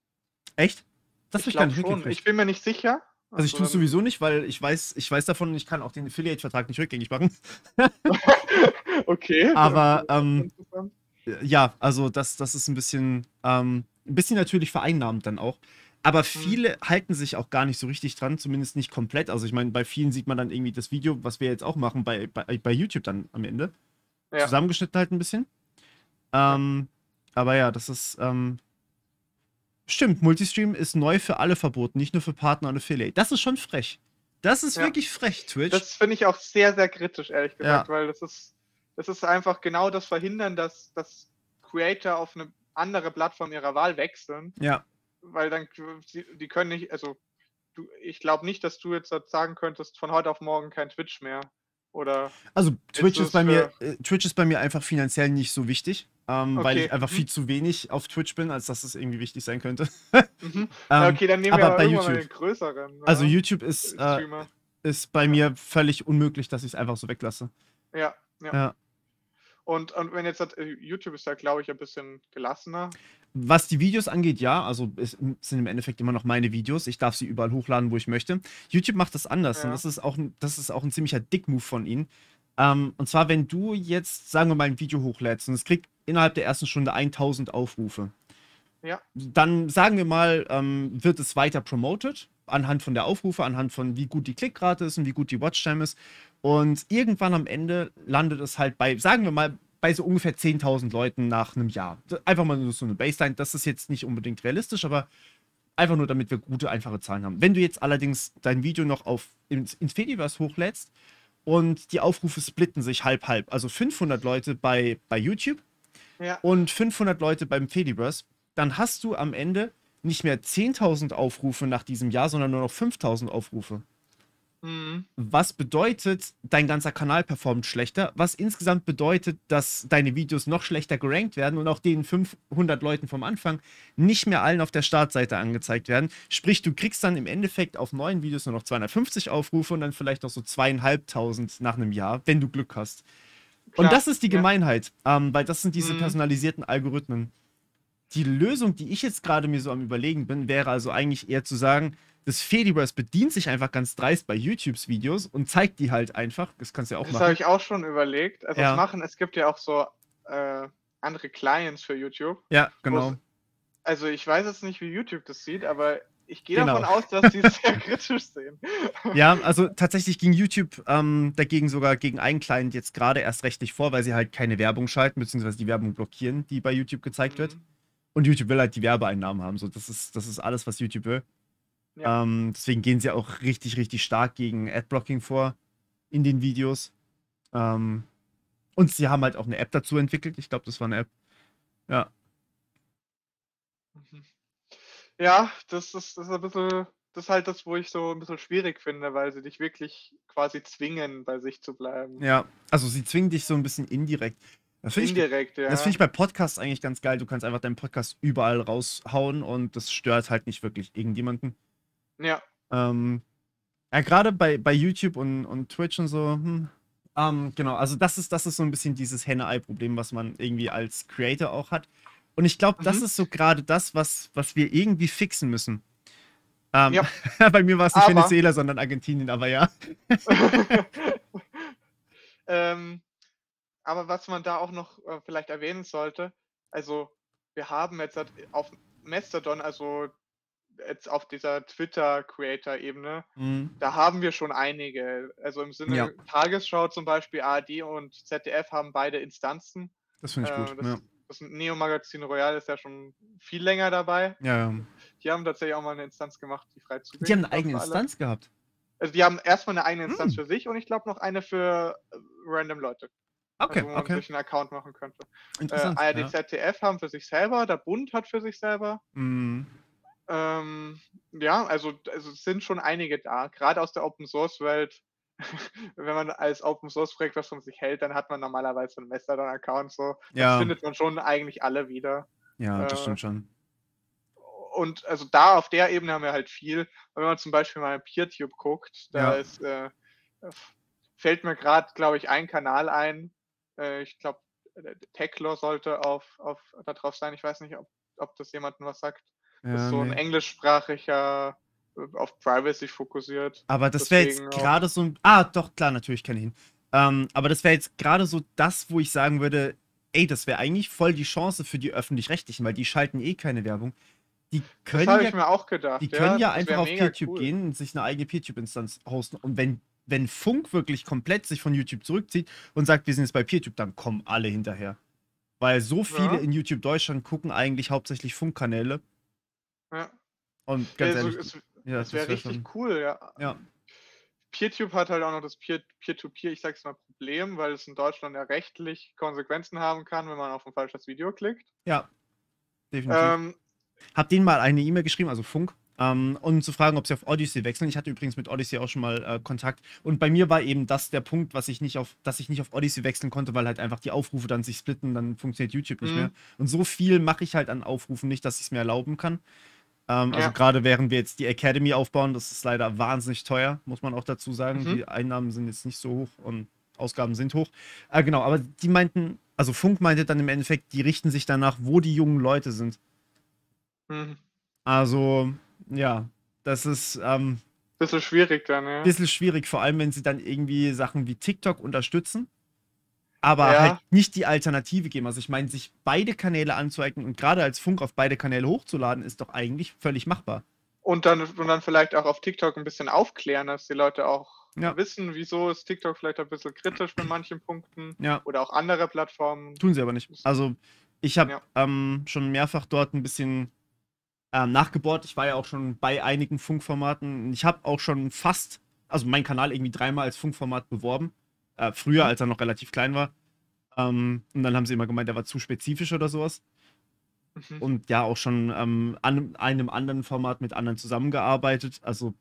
Echt? Das hab ich ich gar nicht schon. Ich bin mir nicht sicher. Also ich tue es sowieso nicht, weil ich weiß, ich weiß davon, ich kann auch den Affiliate-Vertrag nicht rückgängig machen. okay. Aber, ähm. Ja, also das, das ist ein bisschen, ähm, ein bisschen natürlich vereinnahmend dann auch. Aber viele halten sich auch gar nicht so richtig dran, zumindest nicht komplett. Also ich meine, bei vielen sieht man dann irgendwie das Video, was wir jetzt auch machen, bei, bei, bei YouTube dann am Ende. Ja. Zusammengeschnitten halt ein bisschen. Ähm, aber ja, das ist, ähm, stimmt, Multistream ist neu für alle verboten, nicht nur für Partner und Affiliate. Das ist schon frech. Das ist Ja. wirklich frech, Twitch. Das finde ich auch sehr, sehr kritisch, ehrlich gesagt, weil das ist, das ist einfach genau das Verhindern, dass, dass Creator auf eine andere Plattform ihrer Wahl wechseln, ja. weil dann die können nicht, also du, ich glaube nicht, dass du jetzt sagen könntest, von heute auf morgen kein Twitch mehr. Oder Also Twitch ist bei mir, äh, Twitch ist bei mir einfach finanziell nicht so wichtig, ähm, weil Okay, ich einfach mhm. viel zu wenig auf Twitch bin, als dass es irgendwie wichtig sein könnte. mhm. Ja, Ähm, okay, dann nehmen aber wir aber bei YouTube. den größeren. Also ja, YouTube ist, äh, Streamer. ist bei mir völlig unmöglich, dass ich es einfach so weglasse. Ja, ja. Ja. Und, und wenn jetzt äh, YouTube ist da, glaube ich, ein bisschen gelassener. Was die Videos angeht, ja, also es sind im Endeffekt immer noch meine Videos. Ich darf sie überall hochladen, wo ich möchte. YouTube macht das anders und Ja. das ist auch, ein- das ist auch ein ziemlicher Dickmove von ihnen. Ähm, und zwar, wenn du jetzt, sagen wir mal, ein Video hochlädst und es kriegt innerhalb der ersten Stunde 1000 Aufrufe, Ja. dann sagen wir mal, ähm, wird es weiter promoted anhand von der Aufrufe, anhand von wie gut die Klickrate ist und wie gut die Watchtime ist. Und irgendwann am Ende landet es halt bei, sagen wir mal, bei so ungefähr 10.000 Leuten nach einem Jahr. Einfach mal nur so eine Baseline. Das ist jetzt nicht unbedingt realistisch, aber einfach nur, damit wir gute, einfache Zahlen haben. Wenn du jetzt allerdings dein Video noch auf ins, ins Fediverse hochlädst und die Aufrufe splitten sich halb-halb, also 500 Leute bei, bei YouTube Ja. und 500 Leute beim Fediverse, dann hast du am Ende nicht mehr 10.000 Aufrufe nach diesem Jahr, sondern nur noch 5.000 Aufrufe. Mhm. Was bedeutet, dein ganzer Kanal performt schlechter, was insgesamt bedeutet, dass deine Videos noch schlechter gerankt werden und auch den 500 Leuten vom Anfang nicht mehr allen auf der Startseite angezeigt werden. Sprich, du kriegst dann im Endeffekt auf neuen Videos nur noch 250 Aufrufe und dann vielleicht noch so zweieinhalbtausend nach einem Jahr, wenn du Glück hast. Und Klar, das ist die ja. Gemeinheit, ähm, weil das sind diese Mhm. personalisierten Algorithmen. Die Lösung, die ich jetzt gerade mir so am Überlegen bin, wäre also eigentlich eher zu sagen, das Fediverse bedient sich einfach ganz dreist bei YouTubes Videos und zeigt die halt einfach. Das kannst du ja auch Das habe machen. ich auch schon überlegt. Also Ja. es machen, es gibt ja auch so äh, andere Clients für YouTube. Ja, genau. Also ich weiß jetzt nicht, wie YouTube das sieht, aber ich gehe Genau. davon aus, dass sie es sehr kritisch sehen. Ja, also tatsächlich ging YouTube ähm, dagegen sogar gegen einen Client jetzt gerade erst rechtlich vor, weil sie halt keine Werbung schalten, beziehungsweise die Werbung blockieren, die bei YouTube gezeigt wird. Und YouTube will halt die Werbeeinnahmen haben. So, das ist, das ist alles, was YouTube will. Ja. Ähm, deswegen gehen sie auch richtig, richtig stark gegen Adblocking vor in den Videos. Ähm, und sie haben halt auch eine App dazu entwickelt. Ich glaube, das war eine App. Ja. Ja, das ist, das ist ein bisschen, das ist halt das, wo ich so ein bisschen schwierig finde, weil sie dich wirklich quasi zwingen, bei sich zu bleiben. Ja. Also sie zwingen dich so ein bisschen indirekt. Das finde ich, Indirekt, ja. das find ich bei Podcasts eigentlich ganz geil. Du kannst einfach deinen Podcast überall raushauen und das stört halt nicht wirklich irgendjemanden. ja, Ähm, ja, gerade bei, bei YouTube und, und Twitch und so, hm, ähm, genau, also das ist, das ist so ein bisschen dieses Henne-Ei-Problem, was man irgendwie als Creator auch hat. Und ich glaube, das Mhm. ist so gerade das, was, was wir irgendwie fixen müssen. Ähm, Ja. bei mir war es nicht Aber- Venezuela, sondern Argentinien, aber ja. ähm, aber was man da auch noch äh, vielleicht erwähnen sollte, also wir haben jetzt halt auf Mastodon, also jetzt auf dieser Twitter-Creator-Ebene, Mhm. da haben wir schon einige. Also im Sinne Ja. Tagesschau zum Beispiel, ARD und ZDF haben beide Instanzen. Das finde ich Äh, gut. das, Ja. das Neo-Magazin Royal ist ja schon viel länger dabei. Ja, ja. Die haben tatsächlich auch mal eine Instanz gemacht, die frei zugänglich Die haben eine eigene. Instanz gehabt. Also die haben erstmal eine eigene Instanz Hm. für sich und ich glaube noch eine für äh, random Leute. Okay, also wo man okay. sich einen Account machen könnte. Äh, Interessant. ARD, ja. ZDF haben für sich selber, der Bund hat für sich selber. Mhm. Ähm, ja, also, also es sind schon einige da, gerade aus der Open Source Welt. Wenn man als Open Source Projekt was von sich hält, dann hat man normalerweise einen Mastodon-Account. So. Das Ja, findet man schon eigentlich alle wieder. ja, das Äh, stimmt schon. Und also da auf der Ebene haben wir halt viel. Wenn man zum Beispiel mal PeerTube guckt, da Ja. ist, äh, fällt mir gerade, glaube ich, ein Kanal ein. Äh, ich glaube, Techlaw sollte auf, auf da drauf sein. Ich weiß nicht, ob, ob das jemandem was sagt. Das Ja, ist so ein nee. englischsprachiger, äh, auf Privacy fokussiert. Aber das wäre jetzt gerade so ein. Ah, doch, klar, natürlich kenne ich ihn. Ähm, aber das wäre jetzt gerade so das, wo ich sagen würde, ey, das wäre eigentlich voll die Chance für die Öffentlich-Rechtlichen, weil die schalten eh keine Werbung. Die Das können habe ja, ich mir auch gedacht. die können ja, das einfach auf PeerTube cool. gehen und sich eine eigene PeerTube-Instanz hosten. Und wenn, wenn Funk wirklich komplett sich von YouTube zurückzieht und sagt, wir sind jetzt bei PeerTube, dann kommen alle hinterher. Weil so viele Ja. in YouTube Deutschland gucken eigentlich hauptsächlich Funkkanäle. Ja. Und ganz Also, ehrlich, es, ja, es wäre wär richtig schon- cool, ja. Ja. PeerTube hat halt auch noch das Peer- Peer-to-Peer, ich sag's mal, Problem, weil es in Deutschland ja rechtlich Konsequenzen haben kann, wenn man auf ein falsches Video klickt. Ja, definitiv. Ähm, Hab denen mal eine E-Mail geschrieben, also Funk, ähm, um zu fragen, ob sie auf Odyssey wechseln. Ich hatte übrigens mit Odyssey auch schon mal äh, Kontakt. Und bei mir war eben das der Punkt, was ich nicht auf, dass ich nicht auf Odyssey wechseln konnte, weil halt einfach die Aufrufe dann sich splitten, dann funktioniert YouTube nicht Mhm. mehr. Und so viel mache ich halt an Aufrufen nicht, dass ich es mir erlauben kann. Ähm, also Ja. gerade während wir jetzt die Academy aufbauen, das ist leider wahnsinnig teuer, muss man auch dazu sagen. Mhm. Die Einnahmen sind jetzt nicht so hoch und Ausgaben sind hoch. Äh, genau, aber die meinten, also Funk meinte dann im Endeffekt, die richten sich danach, wo die jungen Leute sind. hm, Also, ja, das ist ähm, bisschen schwierig dann, ja. bisschen schwierig, vor allem wenn sie dann irgendwie Sachen wie TikTok unterstützen, aber Ja. halt nicht die Alternative geben. Also ich meine, sich beide Kanäle anzueignen und gerade als Funk auf beide Kanäle hochzuladen, ist doch eigentlich völlig machbar. Und dann, und dann vielleicht auch auf TikTok ein bisschen aufklären, dass die Leute auch Ja. wissen, wieso ist TikTok vielleicht ein bisschen kritisch bei manchen Punkten Ja, oder auch andere Plattformen. tun sie aber nicht. Also ich habe ähm, schon mehrfach dort ein bisschen ähm, nachgebohrt. Ich war ja auch schon bei einigen Funkformaten. Ich habe auch schon fast, also meinen Kanal irgendwie dreimal als Funkformat beworben. Äh, früher, Mhm. als er noch relativ klein war. Ähm, und dann haben sie immer gemeint, er war zu spezifisch oder sowas. Mhm. Und ja, auch schon ähm, an einem anderen Format mit anderen zusammengearbeitet. Also,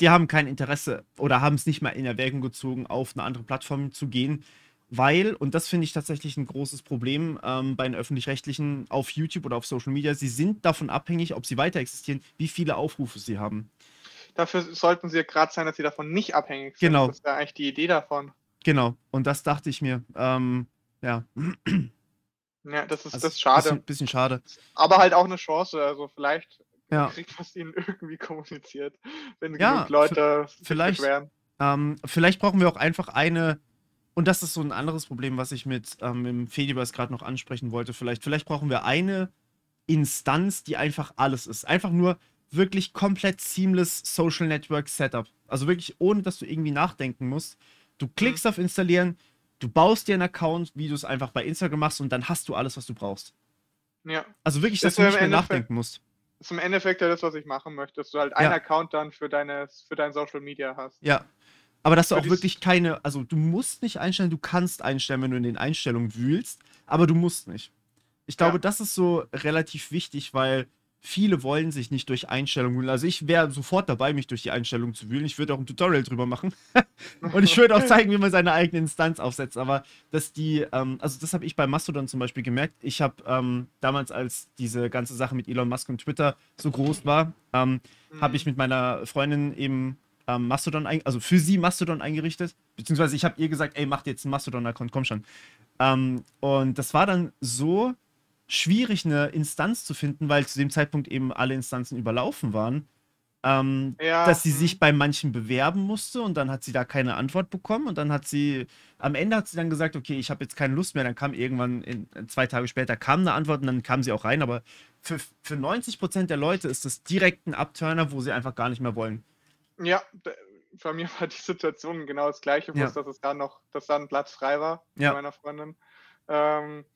die haben kein Interesse oder haben es nicht mal in Erwägung gezogen, auf eine andere Plattform zu gehen, weil, und das finde ich tatsächlich ein großes Problem ähm, bei den Öffentlich-Rechtlichen auf YouTube oder auf Social Media, sie sind davon abhängig, ob sie weiter existieren, wie viele Aufrufe sie haben. Dafür sollten sie gerade sein, dass sie davon nicht abhängig sind. Genau. Das ist ja eigentlich die Idee davon. Genau, und das dachte ich mir. Ähm, ja, Ja, das ist, also das ist schade. Bisschen, bisschen schade. Aber halt auch eine Chance. Also vielleicht Ja. kriegt man es ihnen irgendwie kommuniziert, wenn Ja, genug Leute sich vielleicht. beschweren. Ähm, vielleicht brauchen wir auch einfach eine, und das ist so ein anderes Problem, was ich mit ähm, im Fediverse gerade noch ansprechen wollte. Vielleicht, vielleicht brauchen wir eine Instanz, die einfach alles ist. Einfach nur wirklich komplett seamless Social Network Setup. Also wirklich, ohne dass du irgendwie nachdenken musst. Du klickst auf Installieren, du baust dir einen Account, wie du es einfach bei Instagram machst, und dann hast du alles, was du brauchst. Ja. Also wirklich, dass Ist du nicht mehr Endeffekt- nachdenken musst. Das ist im Endeffekt ja das, was ich machen möchte, dass du halt einen Ja. Account dann für deine für dein Social Media hast. Ja. Aber dass du auch wirklich keine, also du musst nicht einstellen, du kannst einstellen, wenn du in den Einstellungen wühlst, aber du musst nicht. Ich glaube, Ja. das ist so relativ wichtig, weil viele wollen sich nicht durch Einstellungen wühlen. Also ich wäre sofort dabei, mich durch die Einstellungen zu wühlen. Ich würde auch ein Tutorial drüber machen. Und ich würde auch zeigen, wie man seine eigene Instanz aufsetzt. Aber dass die, ähm, also das habe ich bei Mastodon zum Beispiel gemerkt. Ich habe ähm, damals, als diese ganze Sache mit Elon Musk und Twitter so groß war, ähm, habe ich mit meiner Freundin eben ähm, Mastodon, ein, also für sie Mastodon eingerichtet. Beziehungsweise ich habe ihr gesagt, ey, mach dir jetzt einen Mastodon-Account, komm schon. Ähm, und das war dann so schwierig, eine Instanz zu finden, weil zu dem Zeitpunkt eben alle Instanzen überlaufen waren, ähm, Ja, dass sie mhm. sich bei manchen bewerben musste und dann hat sie da keine Antwort bekommen und dann hat sie, am Ende hat sie dann gesagt, okay, ich habe jetzt keine Lust mehr, dann kam irgendwann, in, zwei Tage später kam eine Antwort und dann kam sie auch rein, aber für, für 90% der Leute ist das direkt ein Abturner, wo sie einfach gar nicht mehr wollen. Ja, bei mir war die Situation genau das gleiche, bloß Ja. dass es da noch, dass da ein Platz frei war Ja. bei meiner Freundin. Ähm,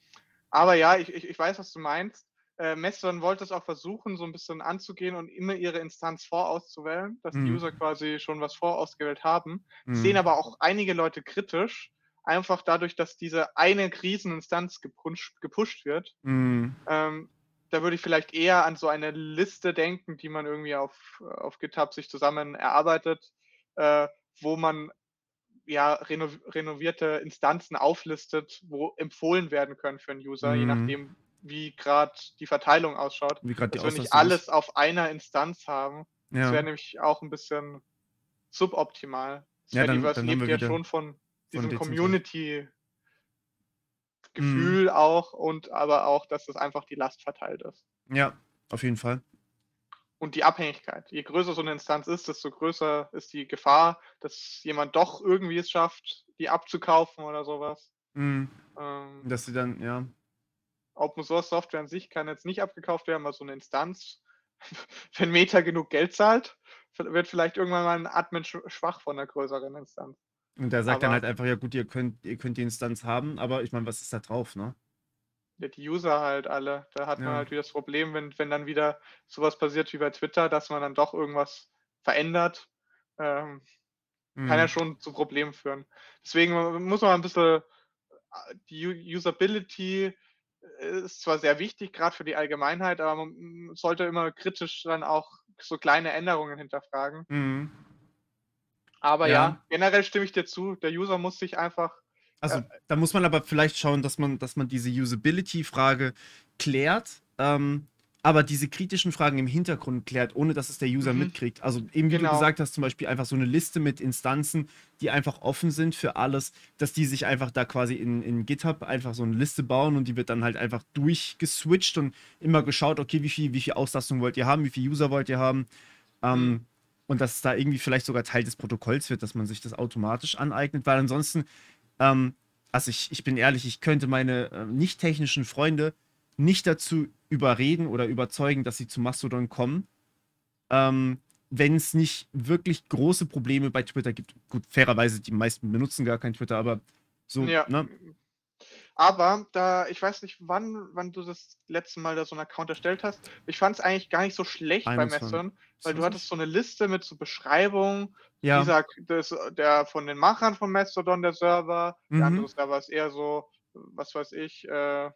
aber ja, ich, ich, ich weiß, was du meinst. äh, Mastodon wollte es auch versuchen, so ein bisschen anzugehen und immer ihre Instanz vorauszuwählen, dass die Mhm. User quasi schon was vorausgewählt haben. Mhm. Sehen aber auch einige Leute kritisch, einfach dadurch, dass diese eine Rieseninstanz gepusht gepusht wird. Mhm. Ähm, da würde ich vielleicht eher an so eine Liste denken, die man irgendwie auf auf GitHub sich zusammen erarbeitet, äh, wo man, ja, reno renovierte Instanzen auflistet, wo empfohlen werden können für 'n User, je Mhm. nachdem, wie grad die Verteilung ausschaut. Wie grad die Dass wir nicht ist. alles auf einer Instanz haben. Das Ja. wäre nämlich auch 'n bisschen suboptimal. Ja, dann Fediverse dann lebt wir ja schon von diesem dezentral. Mhm. Gefühl auch und aber auch, dass es einfach die Last verteilt ist. Ja, auf jeden Fall. Und die Abhängigkeit. Je größer so 'ne Instanz ist, desto größer ist die Gefahr, dass jemand doch irgendwie es schafft, die abzukaufen oder so was. Mhm. Ähm Dass sie dann ja. Open Source Software an sich kann jetzt nicht abgekauft werden, aber so 'ne Instanz, wenn Meta genug Geld zahlt, wird vielleicht irgendwann mal 'n Admin sch schwach von 'ner größeren Instanz. Und der sagt dann Aber halt einfach: „Ja gut, ihr könnt ihr könnt die Instanz haben“, aber ich meine, was ist da drauf, ne? Ja, die User halt alle. Da hat man Ja. halt wieder das Problem, wenn wenn dann wieder so was passiert wie bei Twitter, dass man dann doch irgendwas verändert, ähm, kann ja Mhm. schon zu Problemen führen. Deswegen muss man 'n bisschen die Usability ist zwar sehr wichtig, grad für die Allgemeinheit, aber man sollte immer kritisch dann auch so kleine Änderungen hinterfragen. Mhm. Aber Ja. ja, generell stimme ich dir zu. Der User muss sich einfach Also, äh da muss man aber vielleicht schauen, dass man dass man diese Usability-Frage klärt, ähm, aber diese kritischen Fragen im Hintergrund klärt, ohne dass es der User Mhm. mitkriegt. Also, eben wie du Genau. gesagt hast, zum Beispiel einfach so 'ne Liste mit Instanzen, die einfach offen sind für alles, dass die sich einfach da quasi in in GitHub einfach so 'ne Liste bauen und die wird dann halt einfach durchgeswitcht und immer geschaut: „Okay, wie viel wie viel Auslastung wollt ihr haben? Wie viele User wollt ihr haben?“ Mhm. Ähm, und dass es da irgendwie vielleicht sogar Teil des Protokolls wird, dass man sich das automatisch aneignet, weil ansonsten ähm, also ich ich bin ehrlich, ich könnte meine, äh, nicht technischen Freunde nicht dazu überreden oder überzeugen, dass sie zu Mastodon kommen, ähm, wenn's nicht wirklich große Probleme bei Twitter gibt. Gut, fairerweise, die meisten benutzen gar kein Twitter, aber so, Ja. ne? Aber da ich weiß nicht, wann wann du das letzte Mal da so 'n Account erstellt hast. Ich fand's eigentlich gar nicht so schlecht bei 21. Mastodon, weil du 20? hattest so 'ne Liste mit so Beschreibung, Ja. dieser des der von den Machern von Mastodon, der Server. Der Mhm. andere Server ist eher so, was weiß ich, äh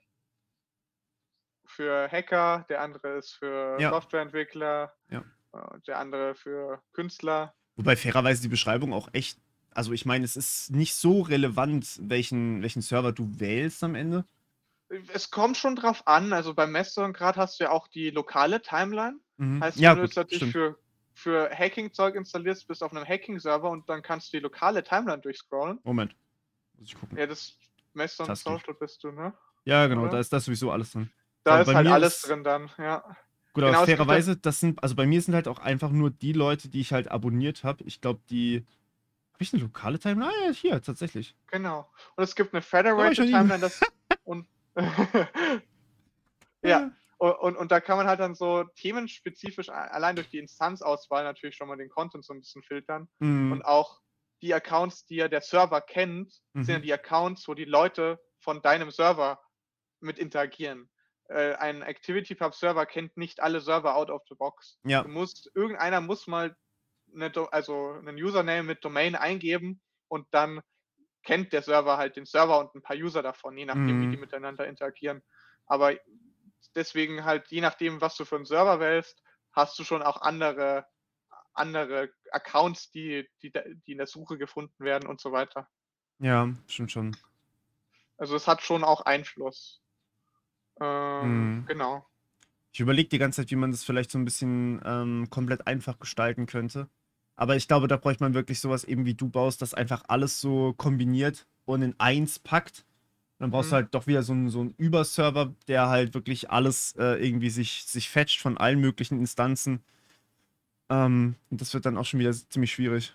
für Hacker, der andere ist für Ja. Softwareentwickler, Ja. äh, der andere für Künstler. Wobei fairerweise die Beschreibung auch echt also ich meine, es ist nicht so relevant, welchen welchen Server du wählst am Ende. Es kommt schon drauf an. Also, bei Mastodon grad hast du ja auch die lokale Timeline. Mhm. Heißt, Ja wenn du jetzt natürlich für für Hacking-Zeug installierst, bist du auf 'nem Hacking-Server und dann kannst du die lokale Timeline durchscrollen. Moment. Muss ich gucken. Ja, das Tasten. Social bist du, ne? Ja, genau, da Oder? ist das sowieso alles drin. Da Aber ist bei halt mir alles ist drin dann, ja. Gut, Genau, aber fairerweise, das sind also bei mir sind halt auch einfach nur die Leute, die ich halt abonniert habe. Ich glaube, die habe ich 'ne lokale Timeline? Ah ja, hier, tatsächlich. Genau. Und es gibt 'ne ich Federated Timeline, das und ja, Ja. u und und da kann man halt dann so themenspezifisch allein durch die Instanzauswahl natürlich schon mal den Content so 'n bisschen filtern. Und Mhm. auch die Accounts, die ja der Server kennt, sind ja Mhm. die Accounts, wo die Leute von deinem Server mit interagieren. Äh, ein ActivityPub-Server kennt nicht alle Server out of the box. Ja. Du musst irgendeiner muss mal 'ne Do also 'nen Username mit Domain eingeben und dann kennt der Server halt den Server und 'n paar User davon, je nachdem, wie die Mhm. miteinander interagieren. Aber deswegen halt, je nachdem, was du für 'n Server wählst, hast du schon auch andere andere Accounts, die die die in der Suche gefunden werden und so weiter. Ja, stimmt schon. Also, es hat schon auch Einfluss. Ähm, Mhm. genau. Ich überlege die ganze Zeit, wie man das vielleicht so 'n bisschen, ähm, komplett einfach gestalten könnte. Aber ich glaube, da bräuchte man wirklich so was eben wie du baust, das einfach alles so kombiniert und in eins packt. Dann brauchst du Mhm. halt doch wieder so 'n so 'n Überserver, der halt wirklich alles, äh, irgendwie sich sich fetcht von allen möglichen Instanzen. Ähm, und das wird dann auch schon wieder ziemlich schwierig.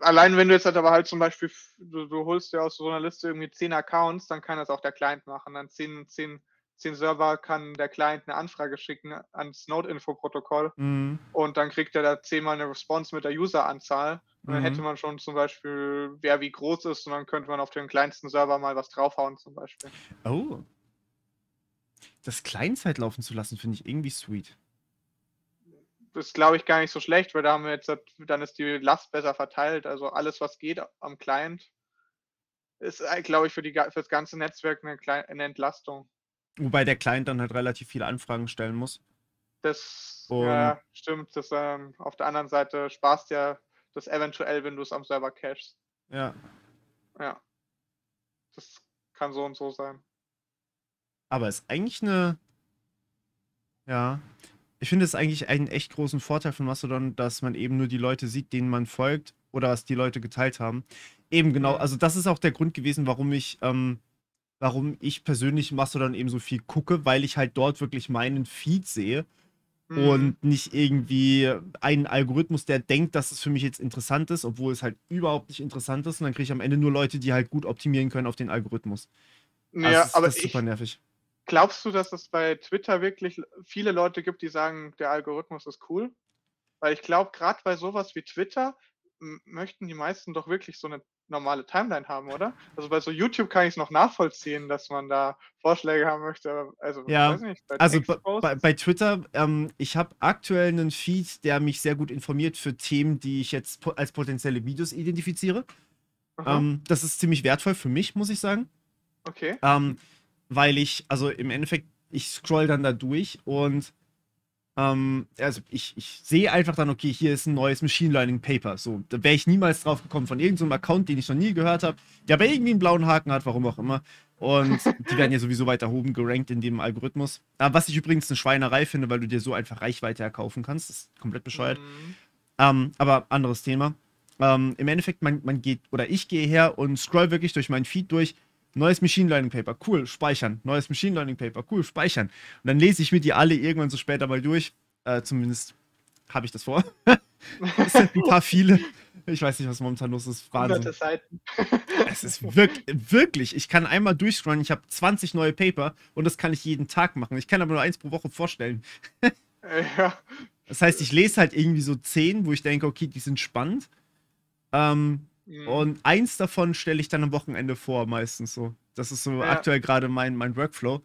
Allein wenn du jetzt halt aber halt zum Beispiel du du holst dir aus so 'ner Liste irgendwie 10 Accounts, dann kann das auch der Client machen. Dann 10 10 10 Server kann der Client 'ne Anfrage schicken ans Node-Info-Protokoll Mhm. und dann kriegt er da zehnmal 'ne Response mit der Useranzahl. Und dann hätte Mhm. man schon zum Beispiel, wer wie groß ist und dann könnte man auf den kleinsten Server mal was draufhauen zum Beispiel. Oh. das Kleinzeit laufen zu lassen, finde ich irgendwie sweet. Das ist, glaube ich, gar nicht so schlecht, weil da haben wir jetzt, dann ist die Last besser verteilt. Also alles, was geht am Client, ist, äh, glaube ich, für, die, für das ganze Netzwerk eine, eine Entlastung. Wobei der Client dann halt relativ viele Anfragen stellen muss. Das ja, stimmt. Das, ähm, auf der anderen Seite sparst ja das eventuell, wenn du es am Server cachest. Ja. Ja. Das kann so und so sein. Aber ist eigentlich eine. Ja. Ich finde es eigentlich einen echt großen Vorteil von Mastodon, dass man eben nur die Leute sieht, denen man folgt oder was die Leute geteilt haben. Eben genau, mhm. also das ist auch der Grund gewesen, warum ich, ähm, warum ich persönlich Mastodon eben so viel gucke, weil ich halt dort wirklich meinen Feed sehe mhm. und nicht irgendwie einen Algorithmus, der denkt, dass es für mich jetzt interessant ist, obwohl es halt überhaupt nicht interessant ist. Und dann kriege ich am Ende nur Leute, die halt gut optimieren können auf den Algorithmus. Also ja, das ist, aber das ist super nervig. Glaubst du, dass es bei Twitter wirklich viele Leute gibt, die sagen, der Algorithmus ist cool? Weil ich glaube, gerade bei sowas wie Twitter möchten die meisten doch wirklich so eine normale Timeline haben, oder? Also bei so YouTube kann ich es noch nachvollziehen, dass man da Vorschläge haben möchte. Also, ja, nicht, bei also bei, bei, Twitter, ähm, ich habe aktuell einen Feed, der mich sehr gut informiert für Themen, die ich jetzt als potenzielle Videos identifiziere. Ähm, das ist ziemlich wertvoll für mich, muss ich sagen. Okay. Ähm, weil ich, also im Endeffekt, ich scroll dann da durch und ähm, also ich, ich sehe einfach dann, okay, hier ist ein neues Machine Learning Paper. So, da wäre ich niemals drauf gekommen von irgendeinem so Account, den ich noch nie gehört habe, der aber irgendwie einen blauen Haken hat, warum auch immer. Und die werden ja sowieso weiter oben gerankt in dem Algorithmus. Aber was ich übrigens eine Schweinerei finde, weil du dir so einfach Reichweite erkaufen kannst. Das ist komplett bescheuert. Mhm. Ähm, aber anderes Thema. Ähm, Im Endeffekt, man, man geht, oder ich gehe her und scroll wirklich durch meinen Feed durch Neues Machine Learning Paper, cool, speichern. Neues Machine Learning Paper, cool, speichern. Und dann lese ich mir die alle irgendwann so später mal durch. Äh, zumindest habe ich das vor. es sind ein paar viele. Ich weiß nicht, was momentan los ist. Wahnsinn. Seiten. es ist wirklich, wirklich. Ich kann einmal durchscrollen. Ich habe 20 neue Paper und das kann ich jeden Tag machen. Ich kann aber nur eins pro Woche vorstellen. ja. Das heißt, ich lese halt irgendwie so 10, wo ich denke, okay, die sind spannend. Ähm, Mhm. Und eins davon stelle ich dann am Wochenende vor, meistens so. Das ist so ja. aktuell gerade mein, mein Workflow.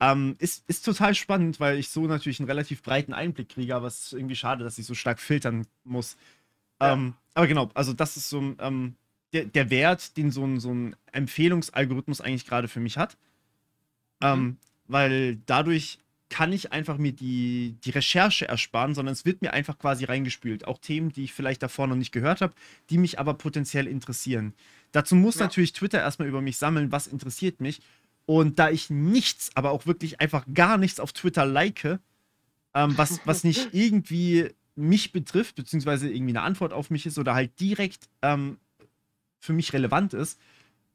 Ähm, ist, ist total spannend, weil ich so natürlich einen relativ breiten Einblick kriege, aber es ist irgendwie schade, dass ich so stark filtern muss. Ja. Ähm, aber genau, also das ist so ähm, der, der Wert, den so ein, so ein Empfehlungsalgorithmus eigentlich gerade für mich hat. Mhm. Ähm, weil dadurch kann ich einfach mir die, die Recherche ersparen, sondern es wird mir einfach quasi reingespült. Auch Themen, die ich vielleicht davor noch nicht gehört habe, die mich aber potenziell interessieren. Dazu muss ja. natürlich Twitter erstmal über mich sammeln, was interessiert mich. Und da ich nichts, aber auch wirklich einfach gar nichts auf Twitter like, ähm, was, was nicht irgendwie mich betrifft, beziehungsweise irgendwie eine Antwort auf mich ist oder halt direkt ähm, für mich relevant ist,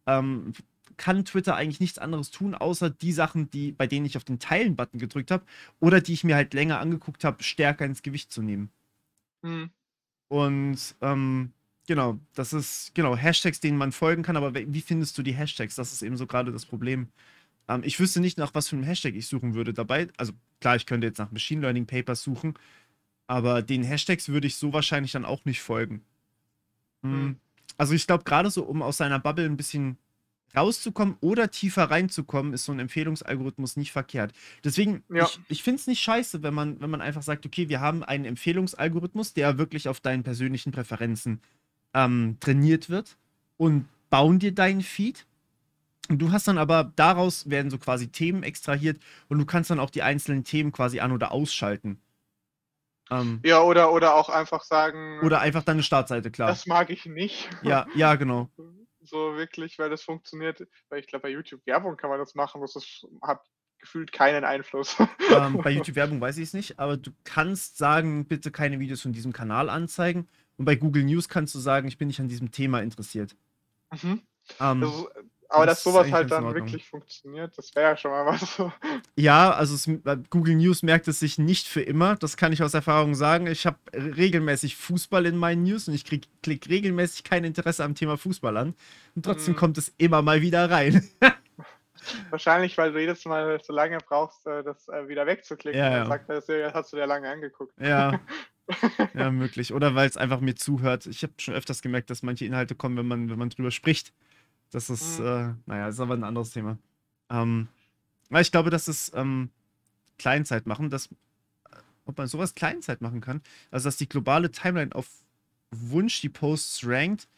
ähm, kann Twitter eigentlich nichts anderes tun, außer die Sachen, die, bei denen ich auf den Teilen-Button gedrückt habe oder die ich mir halt länger angeguckt habe, stärker ins Gewicht zu nehmen. Mhm. Und ähm, genau, das ist genau Hashtags, denen man folgen kann, aber wie findest du die Hashtags? Das ist eben so gerade das Problem. Ähm, ich wüsste nicht, nach was für einem Hashtag ich suchen würde dabei. Also klar, ich könnte jetzt nach Machine Learning Papers suchen, aber den Hashtags würde ich so wahrscheinlich dann auch nicht folgen. Mhm. Also ich glaube, gerade so, um aus seiner Bubble ein bisschen rauszukommen oder tiefer reinzukommen, ist so ein Empfehlungsalgorithmus nicht verkehrt. Deswegen, ja. ich, ich finde es nicht scheiße, wenn man, wenn man einfach sagt, okay, wir haben einen Empfehlungsalgorithmus, der wirklich auf deinen persönlichen Präferenzen ähm, trainiert wird und bauen dir deinen Feed. Und du hast dann aber, daraus werden so quasi Themen extrahiert und du kannst dann auch die einzelnen Themen quasi an- oder ausschalten. Ähm, ja, oder, oder auch einfach sagen. Oder einfach deine Startseite, klar. Das mag ich nicht. Ja, ja, genau. so wirklich, weil das funktioniert. Weil ich glaube, bei YouTube Werbung kann man das machen, das ist, hat gefühlt keinen Einfluss. Ähm, bei YouTube Werbung weiß ich es nicht, aber du kannst sagen, bitte keine Videos von diesem Kanal anzeigen. Und bei Google News kannst du sagen, ich bin nicht an diesem Thema interessiert. Mhm. Ähm, also, aber das dass sowas halt dann wirklich funktioniert, das wäre ja schon mal was. Ja, also es, äh, Google News merkt es sich nicht für immer. Das kann ich aus Erfahrung sagen. Ich habe regelmäßig Fußball in meinen News und ich klicke regelmäßig kein Interesse am Thema Fußball an. Und trotzdem mhm. kommt es immer mal wieder rein. Wahrscheinlich, weil du jedes Mal so lange brauchst, äh, das äh, wieder wegzuklicken. Ja, ja. Sagt das hast du dir lange angeguckt. Ja. ja, möglich. Oder weil es einfach mir zuhört. Ich habe schon öfters gemerkt, dass manche Inhalte kommen, wenn man, wenn man drüber spricht. Das ist, mhm. äh, naja, ist aber ein anderes Thema. Ähm, weil ich glaube, dass es, ähm, Kleinzeit machen, dass ob man sowas Kleinzeit machen kann, also dass die globale Timeline auf Wunsch die Posts rankt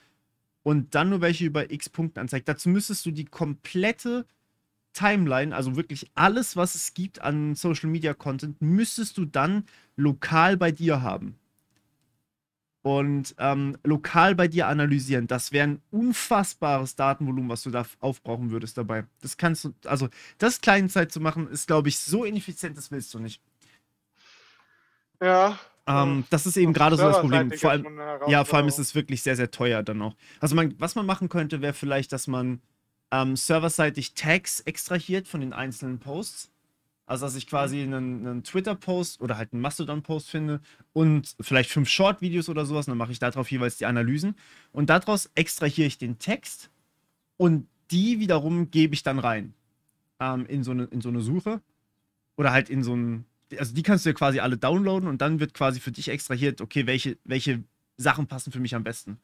und dann nur welche über x Punkten anzeigt. Dazu müsstest du die komplette Timeline, also wirklich alles, was es gibt an Social Media Content, müsstest du dann lokal bei dir haben. Und ähm, lokal bei dir analysieren. Das wäre ein unfassbares Datenvolumen, was du da aufbrauchen würdest dabei. Das kannst du, also das Kleinzeit zu machen, ist, glaube ich, so ineffizient, das willst du nicht. Ja. Ähm, das ist eben gerade so das Problem. Vor allem, ja, vor allem ist es wirklich sehr, sehr teuer dann auch. Also man, was man machen könnte, wäre vielleicht, dass man ähm, serverseitig Tags extrahiert von den einzelnen Posts. Also, dass ich quasi mhm. einen, einen Twitter-Post oder halt einen Mastodon-Post finde und vielleicht fünf Short-Videos oder sowas. Und dann mache ich darauf jeweils die Analysen. Und daraus extrahiere ich den Text und die wiederum gebe ich dann rein ähm, in, so eine, in so eine Suche. Oder halt in so ein. Also, die kannst du ja quasi alle downloaden und dann wird quasi für dich extrahiert, okay, welche, welche Sachen passen für mich am besten.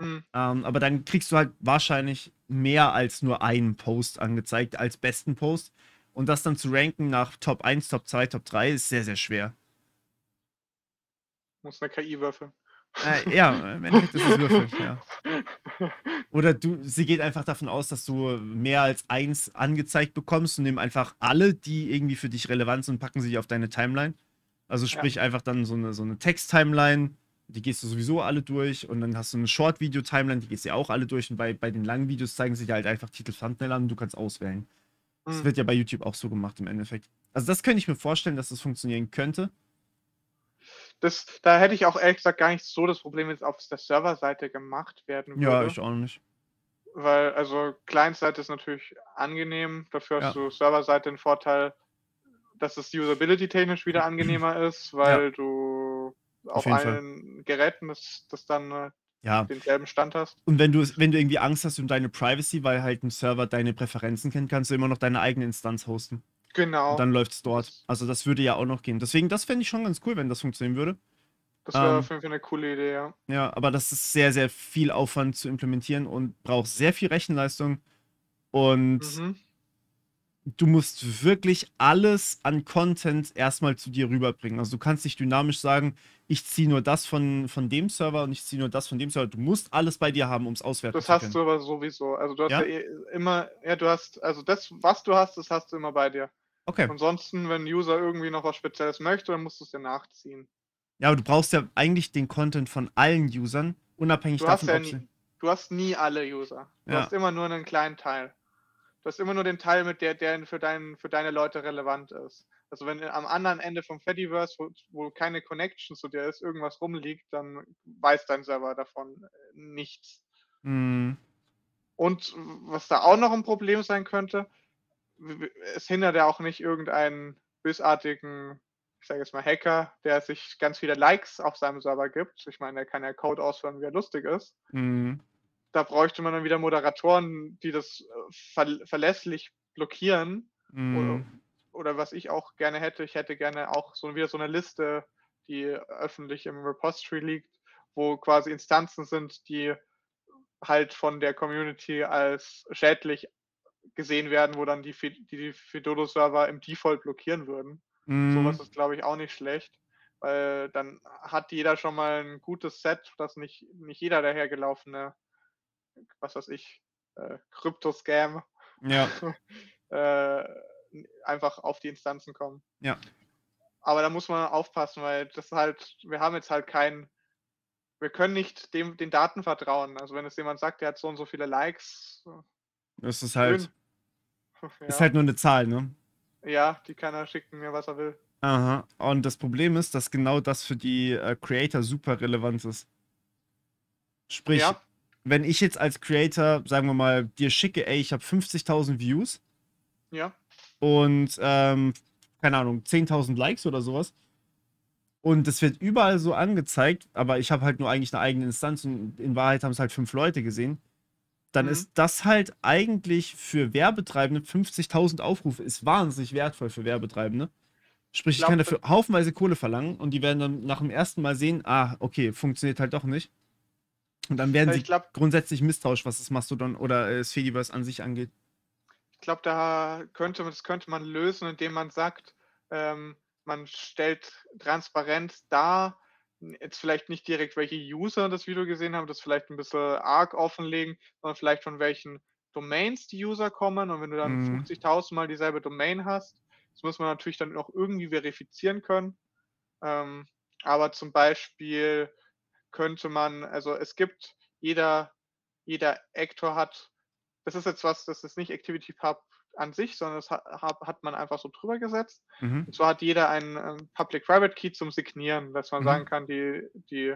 Mhm. Ähm, aber dann kriegst du halt wahrscheinlich mehr als nur einen Post angezeigt als besten Post. Und das dann zu ranken nach Top 1, Top 2, Top 3 ist sehr, sehr schwer. Muss eine KI würfeln. Äh, ja, im Endeffekt ist es Würfel, ja. Oder du, sie geht einfach davon aus, dass du mehr als eins angezeigt bekommst und nimm einfach alle, die irgendwie für dich relevant sind, packen sie auf deine Timeline. Also sprich ja. einfach dann so eine, so eine Text-Timeline, die gehst du sowieso alle durch und dann hast du eine Short-Video-Timeline, die gehst du ja auch alle durch und bei, bei den langen Videos zeigen sie dir halt einfach Titel Thumbnail an und du kannst auswählen. Das mhm. wird ja bei YouTube auch so gemacht im Endeffekt. Also das könnte ich mir vorstellen, dass das funktionieren könnte. Das, da hätte ich auch ehrlich gesagt gar nicht so das Problem, wenn es auf der Serverseite gemacht werden würde. Ja, ich auch nicht. Weil, also Client-Seite ist natürlich angenehm, dafür hast ja. du Serverseite den Vorteil, dass es usability-technisch wieder angenehmer ist, weil ja. du auf, auf allen Fall. Geräten das, das dann äh, ja. denselben Stand hast. Und wenn du, wenn du irgendwie Angst hast um deine Privacy, weil halt ein Server deine Präferenzen kennt, kannst du immer noch deine eigene Instanz hosten. Genau. Und dann läuft es dort. Also das würde ja auch noch gehen. Deswegen, das fände ich schon ganz cool, wenn das funktionieren würde. Das wäre ähm, auf jeden Fall eine coole Idee, ja. Ja, aber das ist sehr, sehr viel Aufwand zu implementieren und braucht sehr viel Rechenleistung. Und mhm du musst wirklich alles an Content erstmal zu dir rüberbringen. Also du kannst nicht dynamisch sagen, ich ziehe nur das von, von dem Server und ich ziehe nur das von dem Server. Du musst alles bei dir haben, um es auswerten das zu können. Das hast du aber sowieso. Also du hast ja? ja eh immer, ja, du hast, also das, was du hast, das hast du immer bei dir. Okay. Ansonsten, wenn ein User irgendwie noch was Spezielles möchte, dann musst du es dir nachziehen. Ja, aber du brauchst ja eigentlich den Content von allen Usern, unabhängig du davon, ja ob nie. Du hast nie alle User. Du ja. hast immer nur einen kleinen Teil. Du hast immer nur den Teil, mit der, der für, dein, für deine Leute relevant ist. Also wenn am anderen Ende vom Fediverse, wo, wo keine Connection zu dir ist, irgendwas rumliegt, dann weiß dein Server davon äh, nichts. Mhm. Und was da auch noch ein Problem sein könnte, es hindert ja auch nicht irgendeinen bösartigen, ich sage jetzt mal Hacker, der sich ganz viele Likes auf seinem Server gibt. Ich meine, der kann ja Code ausführen, wie er lustig ist. Mhm da bräuchte man dann wieder Moderatoren, die das äh, ver verlässlich blockieren. Mm. Oder, oder, was ich auch gerne hätte, ich hätte gerne auch so wieder so eine Liste, die öffentlich im Repository liegt, wo quasi Instanzen sind, die halt von der Community als schädlich gesehen werden, wo dann die, die, die Fidodo-Server im Default blockieren würden. Mm. Sowas ist, glaube ich, auch nicht schlecht, weil dann hat jeder schon mal ein gutes Set, dass nicht, nicht jeder dahergelaufene was weiß ich, äh, Krypto-Scam ja. äh, einfach auf die Instanzen kommen. Ja. Aber da muss man aufpassen, weil das halt, wir haben jetzt halt keinen, wir können nicht dem, den Daten vertrauen. Also wenn es jemand sagt, der hat so und so viele Likes. Das ist halt, ja. ist halt nur eine Zahl, ne? Ja, die kann er schicken mir, was er will. Aha. Und das Problem ist, dass genau das für die äh, Creator super relevant ist. Sprich, ja wenn ich jetzt als Creator, sagen wir mal, dir schicke, ey, ich habe 50.000 Views. Ja. Und, ähm, keine Ahnung, 10.000 Likes oder sowas. Und es wird überall so angezeigt, aber ich habe halt nur eigentlich eine eigene Instanz und in Wahrheit haben es halt fünf Leute gesehen. Dann mhm. ist das halt eigentlich für Werbetreibende 50.000 Aufrufe ist wahnsinnig wertvoll für Werbetreibende. Sprich, ich, ich kann dafür haufenweise Kohle verlangen und die werden dann nach dem ersten Mal sehen, ah, okay, funktioniert halt doch nicht. Und dann werden sie glaub, grundsätzlich misstrauisch, was das Mastodon oder äh, das Fediverse an sich angeht. Ich glaube, da könnte, das könnte man lösen, indem man sagt, ähm, man stellt transparent dar, jetzt vielleicht nicht direkt, welche User das Video gesehen haben, das vielleicht ein bisschen arg offenlegen, sondern vielleicht von welchen Domains die User kommen. Und wenn du dann Mhm. 50.000 Mal dieselbe Domain hast, das muss man natürlich dann auch irgendwie verifizieren können. Ähm, aber zum Beispiel könnte man, also es gibt jeder, jeder Actor hat, das ist jetzt was, das ist nicht ActivityPub an sich, sondern das hat, hat man einfach so drüber gesetzt. Mhm. Und zwar hat jeder einen ähm, Public-Private Key zum Signieren, dass man Mhm. sagen kann, die, die,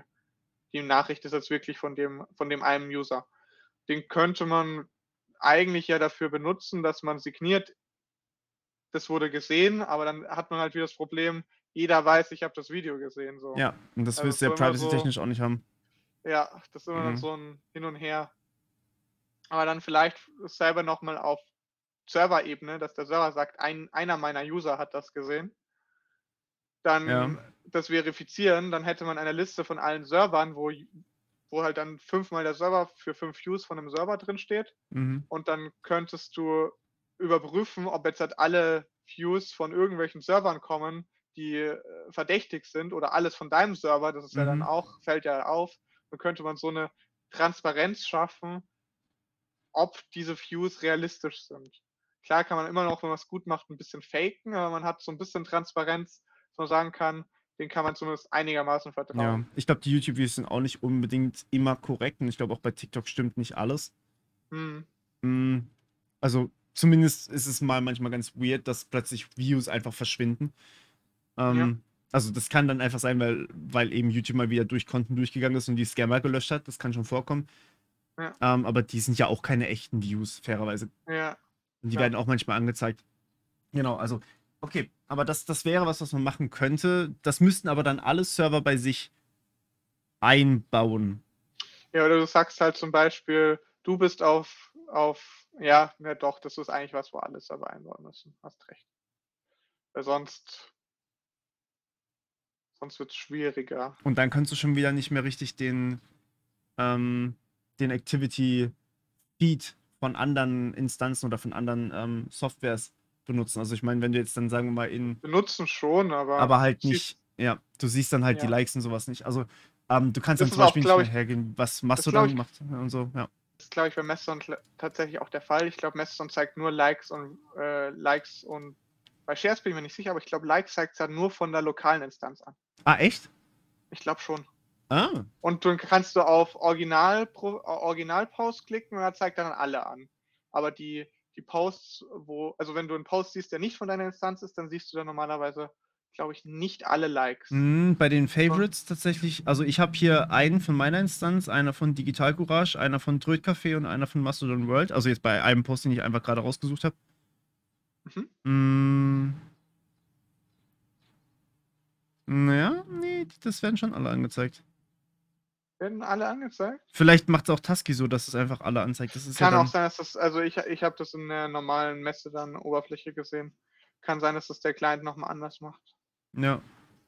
die Nachricht ist jetzt wirklich von dem, von dem einen User. Den könnte man eigentlich ja dafür benutzen, dass man signiert, das wurde gesehen, aber dann hat man halt wieder das Problem, jeder weiß, ich habe das Video gesehen. So. Ja, und das Also willst du ja immer so- privacy-technisch auch nicht haben. Ja, das ist immer Mhm. so ein Hin und Her. Aber dann vielleicht selber nochmal auf Server-Ebene, dass der Server sagt, ein, einer meiner User hat das gesehen. Dann Ja. das verifizieren, dann hätte man eine Liste von allen Servern, wo, wo halt dann fünfmal der Server für fünf Views von einem Server drin steht. Mhm. Und dann könntest du überprüfen, ob jetzt halt alle Views von irgendwelchen Servern kommen, die äh, verdächtig sind oder alles von deinem Server, das ist ja dann Mhm. auch, fällt ja auf. Dann könnte man so eine Transparenz schaffen, ob diese Views realistisch sind. Klar kann man immer noch, wenn man es gut macht, ein bisschen faken, aber man hat so ein bisschen Transparenz, dass man sagen kann, den kann man zumindest einigermaßen Ja, vertrauen. ich glaube, die YouTube-Videos sind auch nicht unbedingt immer korrekt und ich glaube auch bei TikTok stimmt nicht alles. Hm. Mm, Also zumindest ist es mal manchmal ganz weird, dass plötzlich Views einfach verschwinden. Ähm, Also das kann dann einfach sein, weil, weil eben YouTube mal wieder durch Konten durchgegangen ist und die Scammer gelöscht hat. Das kann schon vorkommen. Ja. Ähm, aber die sind ja auch keine echten Views, fairerweise. Ja, Und die Ja. werden auch manchmal angezeigt. Genau, also, okay. Aber das, das wäre was, was man machen könnte. Das müssten aber dann alle Server bei sich einbauen. Ja, oder du sagst halt zum Beispiel, du bist auf, auf, ja, ne, doch, das ist eigentlich was, wo alle Server einbauen müssen. Hast recht. Weil sonst, sonst wird es schwieriger. Und dann kannst du schon wieder nicht mehr richtig den, ähm, den Activity-Feed von anderen Instanzen oder von anderen ähm, Softwares benutzen. Also ich meine, wenn du jetzt dann, sagen wir mal, in Benutzen schon, aber, aber halt nicht, ja, du siehst dann halt die Ja. Likes und sowas nicht. Also ähm, du kannst Das dann zum auch, Beispiel glaub nicht ich- mehr hergehen, was glaub Mastodon ich- macht und so, ja. Das ist, glaube ich, bei Mastodon tatsächlich auch der Fall. Ich glaube, Mastodon zeigt nur Likes und äh, Likes und bei Shares bin ich mir nicht sicher, aber ich glaube, Likes zeigt es ja nur von der lokalen Instanz an. Ah, echt? Ich glaube schon. Ah, Und dann kannst du auf Original, äh, Original-Post klicken und er zeigt dann alle an. Aber die, die Posts, wo, also wenn du einen Post siehst, der nicht von deiner Instanz ist, dann siehst du dann normalerweise, glaube ich, nicht alle Likes. Mm, bei den Favorites tatsächlich, also ich habe hier einen von meiner Instanz, einer von Digital Courage, einer von Tröd Café und einer von Mastodon World. Also jetzt bei einem Post, den ich einfach gerade rausgesucht habe. Mhm. Mm. Naja, nee, das werden schon alle angezeigt. Werden alle angezeigt? Vielleicht macht es auch Tusky so, dass es einfach alle anzeigt. Das ist Kann ja auch sein, dass das, also ich, ich habe das in der normalen Messe dann Oberfläche gesehen. Kann sein, dass das der Client nochmal anders macht. Ja.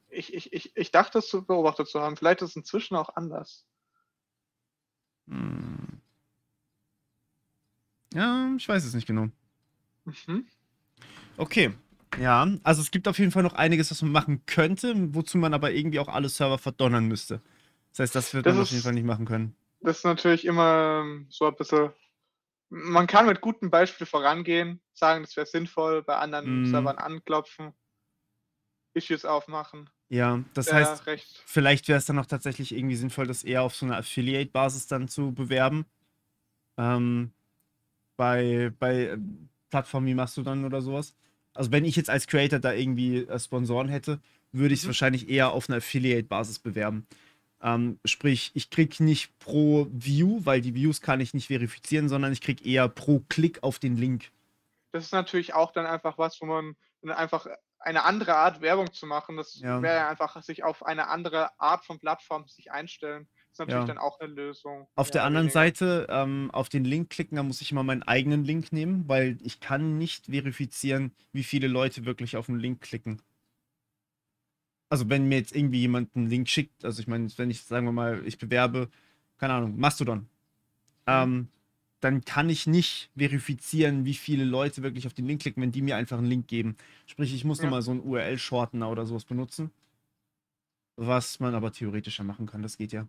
Ich, ich, ich, ich dachte, es zu beobachtet zu haben. Vielleicht ist es inzwischen auch anders. Mm. Ja, ich weiß es nicht genau. Mhm. Okay. Ja, also es gibt auf jeden Fall noch einiges, was man machen könnte, wozu man aber irgendwie auch alle Server verdonnern müsste. Das heißt, das wird Das man auf jeden ist- Fall nicht machen können. Das ist natürlich immer ähm, so ein bisschen. Man kann mit gutem Beispiel vorangehen, sagen, das wäre sinnvoll, bei anderen Mhm. Servern anklopfen, Issues aufmachen. Ja, das heißt, recht. vielleicht wäre es dann auch tatsächlich irgendwie sinnvoll, das eher auf so einer Affiliate-Basis dann zu bewerben. Ähm, bei, bei äh, Plattformen wie Mastodon oder sowas. Also wenn ich jetzt als Creator da irgendwie äh, Sponsoren hätte, würde ich es Mhm. wahrscheinlich eher auf einer Affiliate-Basis bewerben. Ähm, sprich, ich krieg nicht pro View, weil die Views kann ich nicht verifizieren, sondern ich krieg eher pro Klick auf den Link. Das ist natürlich auch dann einfach was, wo man einfach eine andere Art Werbung zu machen, das Ja. wäre einfach sich auf eine andere Art von Plattform sich einstellen. Ist natürlich Ja. dann auch eine Lösung. Auf der anderen weniger. Seite, ähm, auf den Link klicken, da muss ich immer meinen eigenen Link nehmen, weil ich kann nicht verifizieren, wie viele Leute wirklich auf den Link klicken. Also wenn mir jetzt irgendwie jemand einen Link schickt, also ich meine, wenn ich, sagen wir mal, ich bewerbe, keine Ahnung, Mastodon. Ähm, dann kann ich nicht verifizieren, wie viele Leute wirklich auf den Link klicken, wenn die mir einfach einen Link geben. Sprich, ich muss Ja. nochmal so einen URL-Shortener oder sowas benutzen. Was man aber theoretischer machen kann, das geht ja.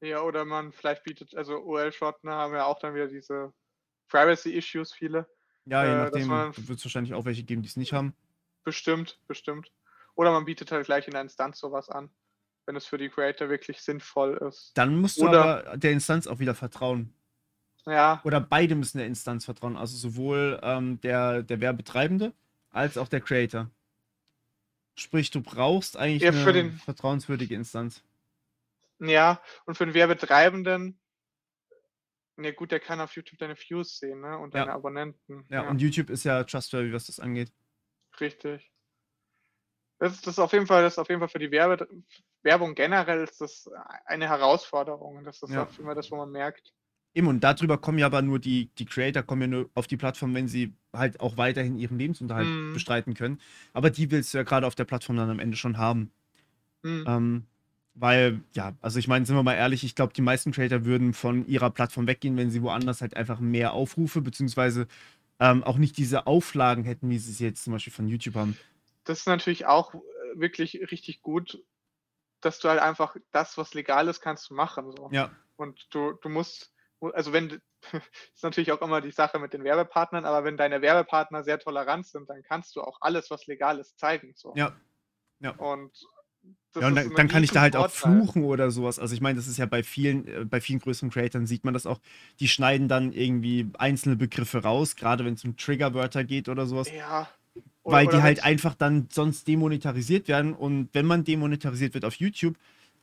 Ja, oder man vielleicht bietet, also OL-Shortener haben ja auch dann wieder diese Privacy-Issues, viele. Ja, je Äh, nachdem, wird es wahrscheinlich auch welche geben, die es nicht haben. Bestimmt, bestimmt. Oder man bietet halt gleich in der Instanz sowas an, wenn es für die Creator wirklich sinnvoll ist. Dann musst du Oder- aber der Instanz auch wieder vertrauen. Ja, Oder beide müssen der Instanz vertrauen. Also sowohl ähm, der, der Werbetreibende als auch der Creator. Sprich, du brauchst eigentlich Ja, eine den- vertrauenswürdige Instanz. Ja. Und für den Werbetreibenden, ja gut, der kann auf YouTube deine Views sehen, ne? Und Ja. deine Abonnenten. Ja, und YouTube ist ja trustworthy, was das angeht. Richtig. Das ist, das ist auf jeden Fall, das ist auf jeden Fall für die Werbe, Werbung generell ist das eine Herausforderung. Das ist Ja. auch immer das, wo man merkt. Eben, und darüber kommen ja aber nur die, die Creator kommen ja nur auf die Plattform, wenn sie halt auch weiterhin ihren Lebensunterhalt Mhm. bestreiten können. Aber die willst du ja gerade auf der Plattform dann am Ende schon haben. Hm, Ähm, weil, ja, also ich meine, sind wir mal ehrlich, ich glaube, die meisten Creator würden von ihrer Plattform weggehen, wenn sie woanders halt einfach mehr Aufrufe, beziehungsweise ähm, auch nicht diese Auflagen hätten, wie sie es jetzt zum Beispiel von YouTube haben. Das ist natürlich auch äh, wirklich richtig gut, dass du halt einfach das, was legal ist, kannst du machen. So. Ja, Und du, du musst, also wenn, ist natürlich auch immer die Sache mit den Werbepartnern, aber wenn deine Werbepartner sehr tolerant sind, dann kannst du auch alles, was legal ist, zeigen. So. ja. Ja. Und ja, und dann, dann kann ich da halt auch fluchen oder sowas. Also ich meine, das ist ja bei vielen, äh, bei vielen größeren Creatoren sieht man das auch. Die schneiden dann irgendwie einzelne Begriffe raus, gerade wenn es um Triggerwörter geht oder sowas. Ja. Oder- weil die oder halt wenn's- einfach dann sonst demonetarisiert werden. Und wenn man demonetarisiert wird auf YouTube,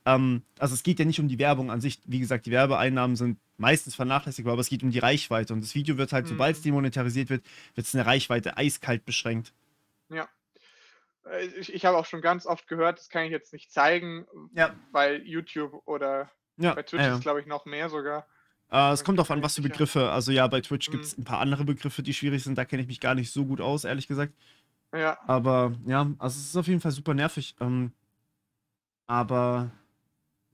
ähm, also es geht ja nicht um die Werbung an sich. Wie gesagt, die Werbeeinnahmen sind meistens vernachlässigbar, aber es geht um die Reichweite. Und das Video wird halt, Mhm. sobald es demonetarisiert wird, wird es eine Reichweite eiskalt beschränkt. Äh, Ich, ich habe auch schon ganz oft gehört, das kann ich jetzt nicht zeigen, Ja. weil YouTube oder Ja, bei Twitch ja, ist glaube ich, noch mehr sogar. Äh, es kommt ich auf an, was für. Begriffe. Also ja, bei Twitch Mhm. gibt es ein paar andere Begriffe, die schwierig sind. Da kenne ich mich gar nicht so gut aus, ehrlich gesagt. Ja, Aber ja, also es ist auf jeden Fall super nervig. Ähm, aber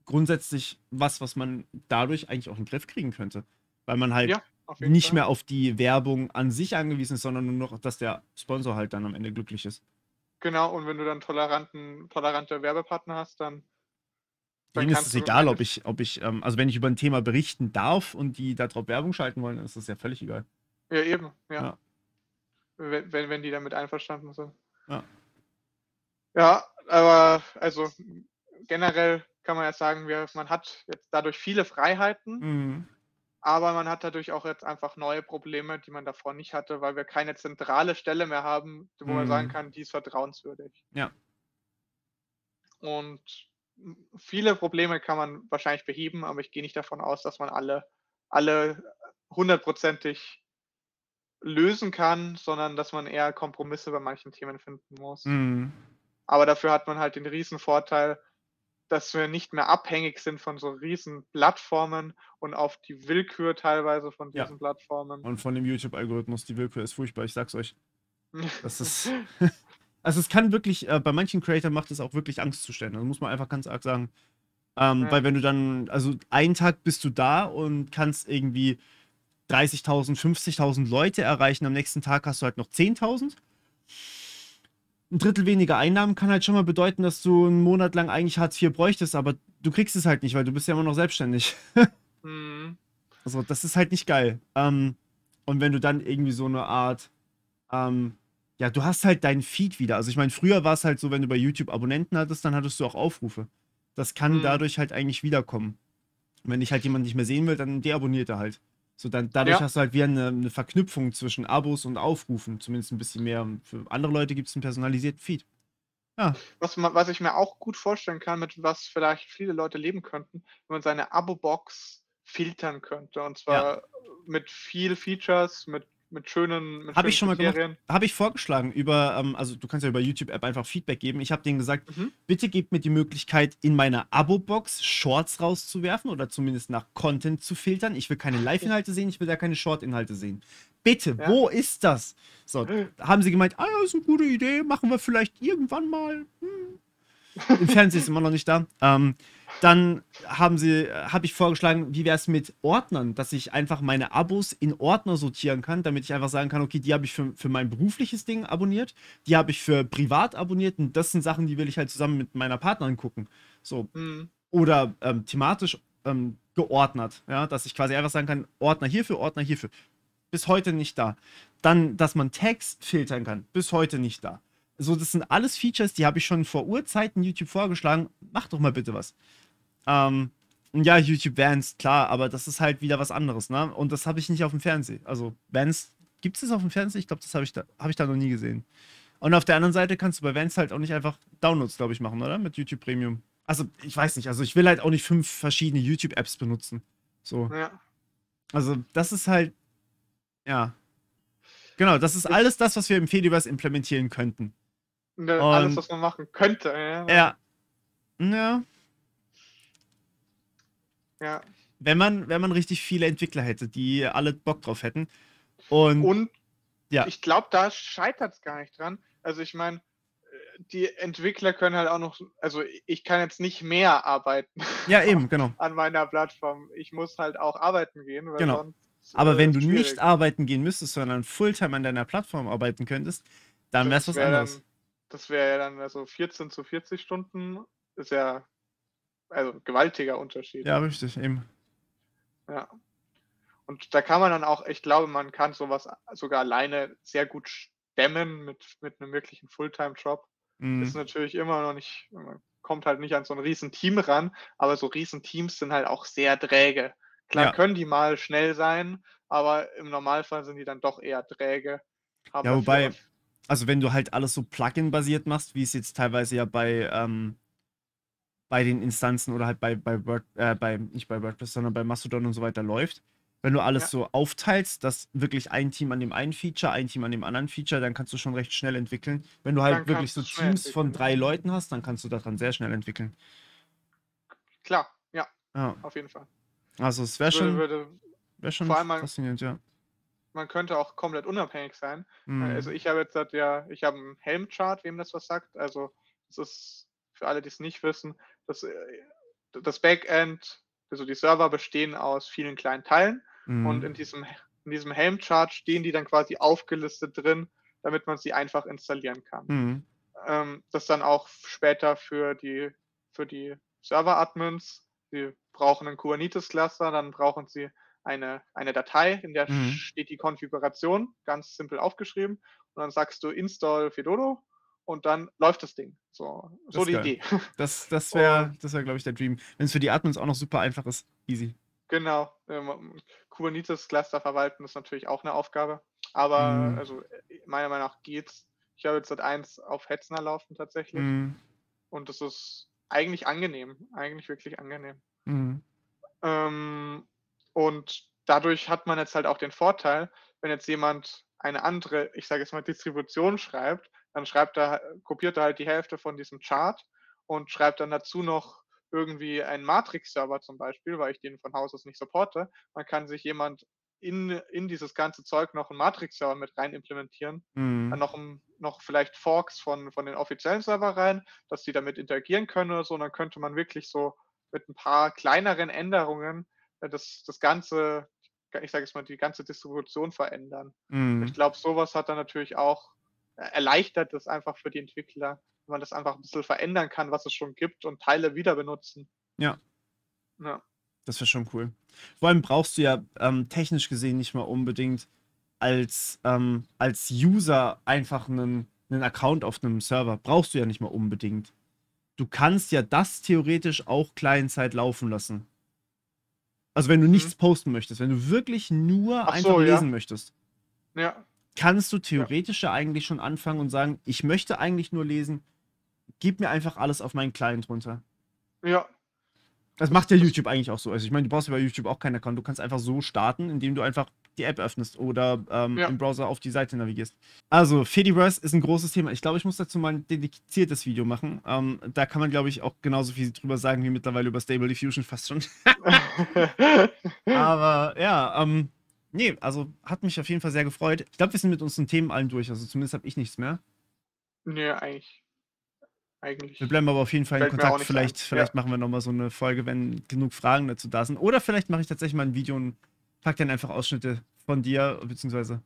grundsätzlich was, was man dadurch eigentlich auch in den Griff kriegen könnte. Weil man halt Ja, nicht Fall. mehr auf die Werbung an sich angewiesen ist, sondern nur noch, dass der Sponsor halt dann am Ende glücklich ist. Genau, und wenn du dann toleranten, tolerante Werbepartner hast, dann. dann Denen ist es egal, ob ich, ob ich, ähm, also wenn ich über ein Thema berichten darf und die darauf Werbung schalten wollen, dann ist das ja völlig egal. Ja, eben, ja. Ja. Wenn, wenn, wenn die damit einverstanden sind. Ja. Ja, aber also generell kann man ja sagen, wir, man hat jetzt dadurch viele Freiheiten, Mhm. Aber man hat dadurch auch jetzt einfach neue Probleme, die man davor nicht hatte, weil wir keine zentrale Stelle mehr haben, wo man sagen Mhm. kann, die ist vertrauenswürdig. Ja. Und viele Probleme kann man wahrscheinlich beheben, aber ich gehe nicht davon aus, dass man alle, alle hundertprozentig lösen kann, sondern dass man eher Kompromisse bei manchen Themen finden muss. Mhm. Aber dafür hat man halt den riesen Vorteil, dass wir nicht mehr abhängig sind von so riesen Plattformen und auf die Willkür teilweise von Ja. diesen Plattformen. Und von dem YouTube-Algorithmus, die Willkür ist furchtbar, ich sag's euch. Das ist. Also es kann wirklich, äh, bei manchen Creators macht es auch wirklich Angstzustände. Das muss man einfach ganz arg sagen. Ähm, Ja. Weil wenn du dann, also einen Tag bist du da und kannst irgendwie 30.000, 50.000 Leute erreichen, am nächsten Tag hast du halt noch 10.000. Ein Drittel weniger Einnahmen kann halt schon mal bedeuten, dass du einen Monat lang eigentlich Hartz IV bräuchtest, aber du kriegst es halt nicht, weil du bist ja immer noch selbstständig. Mhm. Also, das ist halt nicht geil. Ähm, und wenn du dann irgendwie so eine Art, ähm, ja, du hast halt deinen Feed wieder. Also, ich meine, früher war es halt so, wenn du bei YouTube Abonnenten hattest, dann hattest du auch Aufrufe. Das kann Mhm. dadurch halt eigentlich wiederkommen. Und wenn dich halt jemand nicht mehr sehen will, dann deabonniert er halt. So, dann, dadurch Ja. hast du halt wieder eine, eine Verknüpfung zwischen Abos und Aufrufen. Zumindest ein bisschen mehr. Für andere Leute gibt es einen personalisierten Feed. Was, man, was ich mir auch gut vorstellen kann, mit was vielleicht viele Leute leben könnten, wenn man seine Abo-Box filtern könnte. Und zwar mit viel Features, mit, mit schönen, mit Hab ich schönen schon mal gemacht. Habe ich vorgeschlagen über, ähm, also du kannst ja über YouTube-App einfach Feedback geben. Ich habe denen gesagt, Mhm. bitte gebt mir die Möglichkeit, in meiner Abo-Box Shorts rauszuwerfen oder zumindest nach Content zu filtern. Ich will keine Live-Inhalte sehen, ich will da keine Short-Inhalte sehen. Bitte, Ja. wo ist das? So, da haben sie gemeint, ah, das ist eine gute Idee, machen wir vielleicht irgendwann mal. Hm. Im Fernsehen ist immer noch nicht da. Ähm, Dann haben sie, habe ich vorgeschlagen, wie wäre es mit Ordnern, dass ich einfach meine Abos in Ordner sortieren kann, damit ich einfach sagen kann, okay, die habe ich für, für mein berufliches Ding abonniert, die habe ich für privat abonniert und das sind Sachen, die will ich halt zusammen mit meiner Partnerin gucken. So. Mhm. Oder ähm, thematisch ähm, geordnet, ja, dass ich quasi einfach sagen kann, Ordner hierfür, Ordner hierfür. Bis heute nicht da. Dann, dass man Tags filtern kann, bis heute nicht da. So, das sind alles Features, die habe ich schon vor Urzeiten YouTube vorgeschlagen. Mach doch mal bitte was. Ähm, ja, YouTube Vans, klar, aber das ist halt wieder was anderes, ne? Und das habe ich nicht auf dem Fernsehen. Also, Vans, gibt es das auf dem Fernsehen? Ich glaube, das habe ich, da, hab ich da noch nie gesehen. Und auf der anderen Seite kannst du bei Vans halt auch nicht einfach Downloads, glaube ich, machen, oder? Mit YouTube Premium. Also, ich weiß nicht. Also, ich will halt auch nicht fünf verschiedene YouTube-Apps benutzen. So. Ja. Also, das ist halt. Ja. Genau, das ist alles das, was wir im Fediverse implementieren könnten. Ne, alles, Und- was man machen könnte. Ja. Ja. Ja. ja. Wenn man, wenn man richtig viele Entwickler hätte, die alle Bock drauf hätten. Und, Und Ja. ich glaube, da scheitert es gar nicht dran. Also ich meine, die Entwickler können halt auch noch, also ich kann jetzt nicht mehr arbeiten ja, eben, genau. an meiner Plattform. Ich muss halt auch arbeiten gehen. Genau. Aber äh, wenn du schwierig. nicht arbeiten gehen müsstest, sondern Fulltime an deiner Plattform arbeiten könntest, dann wäre es was anderes. Das wäre ja dann also 14 zu 40 Stunden. Ist ja also gewaltiger Unterschied. Ja, richtig, eben. Ja. Und da kann man dann auch, ich glaube, man kann sowas sogar alleine sehr gut stemmen mit, mit einem wirklichen Fulltime-Job. Mhm. Ist natürlich immer noch nicht, man kommt halt nicht an so ein riesen Team ran, aber so riesen Teams sind halt auch sehr träge. Klar Ja. können die mal schnell sein, aber im Normalfall sind die dann doch eher träge. Ja, wobei- Also wenn du halt alles so Plugin-basiert machst, wie es jetzt teilweise ja bei, ähm, bei den Instanzen oder halt bei, bei, Word, äh, bei, nicht bei WordPress, sondern bei Mastodon und so weiter läuft, wenn du alles Ja. so aufteilst, dass wirklich ein Team an dem einen Feature, ein Team an dem anderen Feature, dann kannst du schon recht schnell entwickeln. Wenn du halt Dann wirklich so Teams von drei Leuten hast, dann kannst du daran sehr schnell entwickeln. Klar, ja, Ja, auf jeden Fall. also es wäre schon, wär schon vor allem faszinierend, ja. Man könnte auch komplett unabhängig sein. Mhm. Also ich habe jetzt halt ja, ich habe einen Helm-Chart, wem das was sagt. Also das ist für alle, die es nicht wissen, das, äh, das Backend, also die Server bestehen aus vielen kleinen Teilen Mhm. und in diesem, in diesem Helm-Chart stehen die dann quasi aufgelistet drin, damit man sie einfach installieren kann. Mhm. Ähm, das dann auch später für die, für die Server-Admins, die brauchen einen Kubernetes-Cluster, dann brauchen sie eine, eine Datei, in der Mhm. steht die Konfiguration, ganz simpel aufgeschrieben. Und dann sagst du install Fedodo und dann läuft das Ding. So, so die geil. Idee. Das, das wäre, das wär, glaube ich, der Dream. Wenn es für die Admins auch noch super einfach ist, easy. genau. Ähm, Kubernetes-Cluster verwalten ist natürlich auch eine Aufgabe. Aber Mhm. also meiner Meinung nach geht's. Ich habe jetzt seit eins auf Hetzner laufen tatsächlich. Mhm. Und das ist eigentlich angenehm. Eigentlich wirklich angenehm. Mhm. Ähm, und dadurch hat man jetzt halt auch den Vorteil, wenn jetzt jemand eine andere, ich sage jetzt mal, Distribution schreibt, dann schreibt er, kopiert er halt die Hälfte von diesem Chart und schreibt dann dazu noch irgendwie einen Matrix-Server zum Beispiel, weil ich den von Haus aus nicht supporte. Man kann sich jemand in, in dieses ganze Zeug noch einen Matrix-Server mit rein implementieren Mhm. dann noch, noch vielleicht Forks von, von den offiziellen Server rein, dass die damit interagieren können oder so. Und dann könnte man wirklich so mit ein paar kleineren Änderungen das, das ganze, ich sage jetzt mal, die ganze Distribution verändern. Mhm. Ich glaube, sowas hat dann natürlich auch äh, erleichtert das einfach für die Entwickler, wenn man das einfach ein bisschen verändern kann, was es schon gibt und Teile wieder benutzen. Ja. Ja, Das wäre schon cool. Vor allem brauchst du ja ähm, technisch gesehen nicht mal unbedingt als, ähm, als User einfach einen, einen Account auf einem Server. Brauchst du ja nicht mal unbedingt. Du kannst ja das theoretisch auch Client-Side laufen lassen. Also wenn du Mhm. nichts posten möchtest, wenn du wirklich nur Ach einfach so, ja. lesen möchtest, ja, kannst du theoretisch ja eigentlich schon anfangen und sagen, ich möchte eigentlich nur lesen, gib mir einfach alles auf meinen Client runter. ja, Das macht ja YouTube eigentlich auch so. Also ich meine, du brauchst ja bei YouTube auch keinen Account. Du kannst einfach so starten, indem du einfach die App öffnest oder ähm, Ja. im Browser auf die Seite navigierst. Also, Fediverse ist ein großes Thema. Ich glaube, ich muss dazu mal ein dediziertes Video machen. Ähm, da kann man, glaube ich, auch genauso viel drüber sagen wie mittlerweile über Stable Diffusion fast schon. Aber ja, ähm, nee, also hat mich auf jeden Fall sehr gefreut. Ich glaube, wir sind mit unseren Themen allen durch. Also zumindest habe ich nichts mehr. nee, eigentlich. eigentlich. Wir bleiben aber auf jeden Fall in Kontakt. Vielleicht, vielleicht Ja. machen wir nochmal so eine Folge, wenn genug Fragen dazu da sind. Oder vielleicht mache ich tatsächlich mal ein Video und pack dann einfach Ausschnitte von dir, beziehungsweise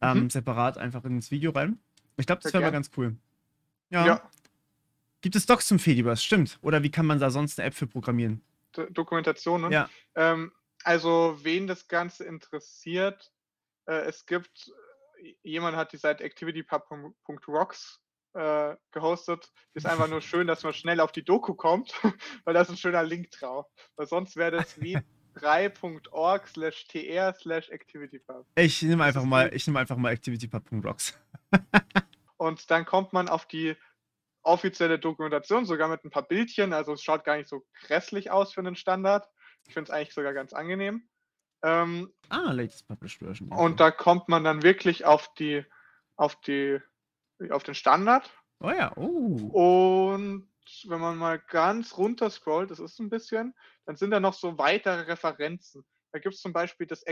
ähm, Mhm. separat einfach ins Video rein. Ich glaube, das wäre mal ganz cool. Ja. Ja, Gibt es Docs zum Fediverse? Stimmt. Oder wie kann man da sonst eine App für programmieren? D Dokumentationen. Ja. Ähm, also, wen das Ganze interessiert, äh, es gibt, äh, jemand hat die Seite activitypub.rocks äh, gehostet. Ist einfach nur schön, dass man schnell auf die Doku kommt, weil da ist ein schöner Link drauf. Weil sonst wäre das wie 3.org slash tr slash activitypub. Ich nehme einfach mal, ich nehme einfach mal activitypub.rocks. Und dann kommt man auf die offizielle Dokumentation, sogar mit ein paar Bildchen. Also es schaut gar nicht so grässlich aus für einen Standard. Ich finde es eigentlich sogar ganz angenehm. Ähm, Ah, latest published version. und da kommt man dann wirklich auf die, auf die, auf den Standard. Oh ja, oh. Und wenn man mal ganz runter scrollt, das ist ein bisschen, dann sind da noch so weitere Referenzen. Da gibt es zum Beispiel das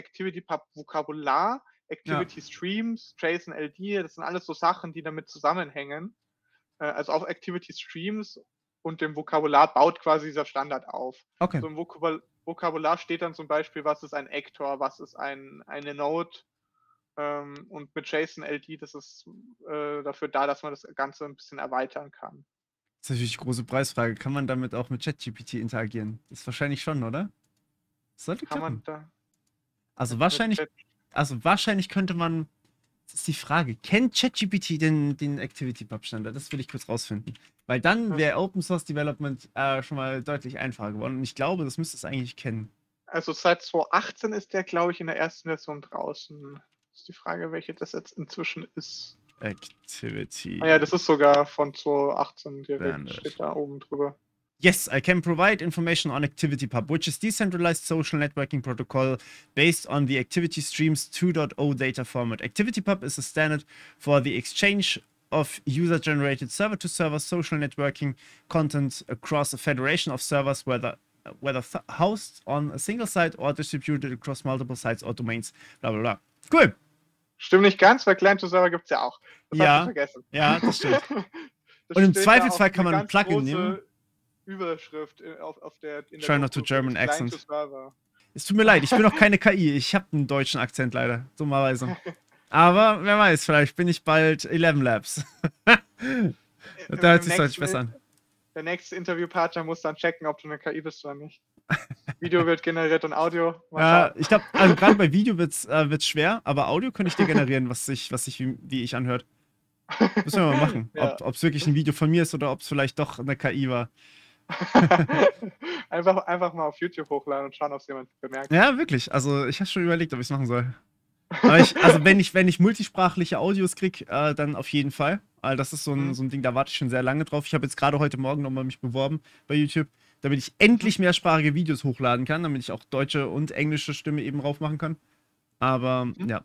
Vokabular, Activity Streams, JSON LD, das sind alles so Sachen, die damit zusammenhängen. Äh, Also auf Activity Streams und dem Vokabular baut quasi dieser Standard auf. Okay. So im Vokabul Vokabular steht dann zum Beispiel, was ist ein Actor, was ist ein, eine Node. Ähm, und mit JSON LD, das ist äh, dafür da, dass man das Ganze ein bisschen erweitern kann. Das ist natürlich die große Preisfrage. Kann man damit auch mit ChatGPT interagieren? Das ist wahrscheinlich schon, oder? Das sollte Kann klappen. man da. Also wahrscheinlich, also wahrscheinlich könnte man. Das ist die Frage. Kennt ChatGPT den, den ActivityPub Standard? Das will ich kurz rausfinden. Weil dann wäre Open Source Development äh, schon mal deutlich einfacher geworden. Und ich glaube, das müsste es eigentlich kennen. Also seit 2018 ist der, glaube ich, in der ersten Version draußen. Ist die Frage, welche das jetzt inzwischen ist. Activity. Ah ja, das ist sogar von 2018 direkt, steht da oben drüber. Yes, I can provide information on ActivityPub, which is decentralized social networking protocol based on the Activity Streams 2.0 data format. ActivityPub is a standard for the exchange of user-generated server-to-server social networking content across a federation of servers, whether whether th- housed on a single site or distributed across multiple sites or domains. blah blah bla. Cool. Stimmt nicht ganz, weil Client-to-Server gibt es ja auch. Das Ja, vergessen. Ja, das stimmt. Das Und im Zweifelsfall kann man ein Plugin nehmen. Überschrift äh, auf, auf der, in Try not to German Client accent. to Server. Es tut mir leid, ich bin noch keine KI. Ich habe einen deutschen Akzent leider, dummerweise. Aber wer weiß, vielleicht bin ich bald 11 Labs. Da hört sich deutlich besser an. Der nächste Interviewpartner muss dann checken, ob du eine KI bist oder nicht. Video wird generiert und Audio. Ja, ich glaube, also gerade bei Video wird's äh, wird's schwer, aber Audio könnte ich dir generieren, was sich, was sich wie, wie ich anhört. Müssen wir mal machen. Ja. Ob es wirklich ein Video von mir ist oder ob es vielleicht doch eine KI war. einfach, einfach mal auf YouTube hochladen und schauen, ob es jemand bemerkt. Ja, wirklich. Also ich habe schon überlegt, ob ich es machen soll. Ich, also wenn ich, wenn ich multisprachliche Audios krieg, äh, dann auf jeden Fall. Das ist so ein, Mhm. so ein Ding, da warte ich schon sehr lange drauf. Ich habe jetzt gerade heute Morgen nochmal mich beworben bei YouTube, damit ich endlich mehrsprachige Videos hochladen kann, damit ich auch deutsche und englische Stimme eben drauf machen kann. Aber Mhm. ja.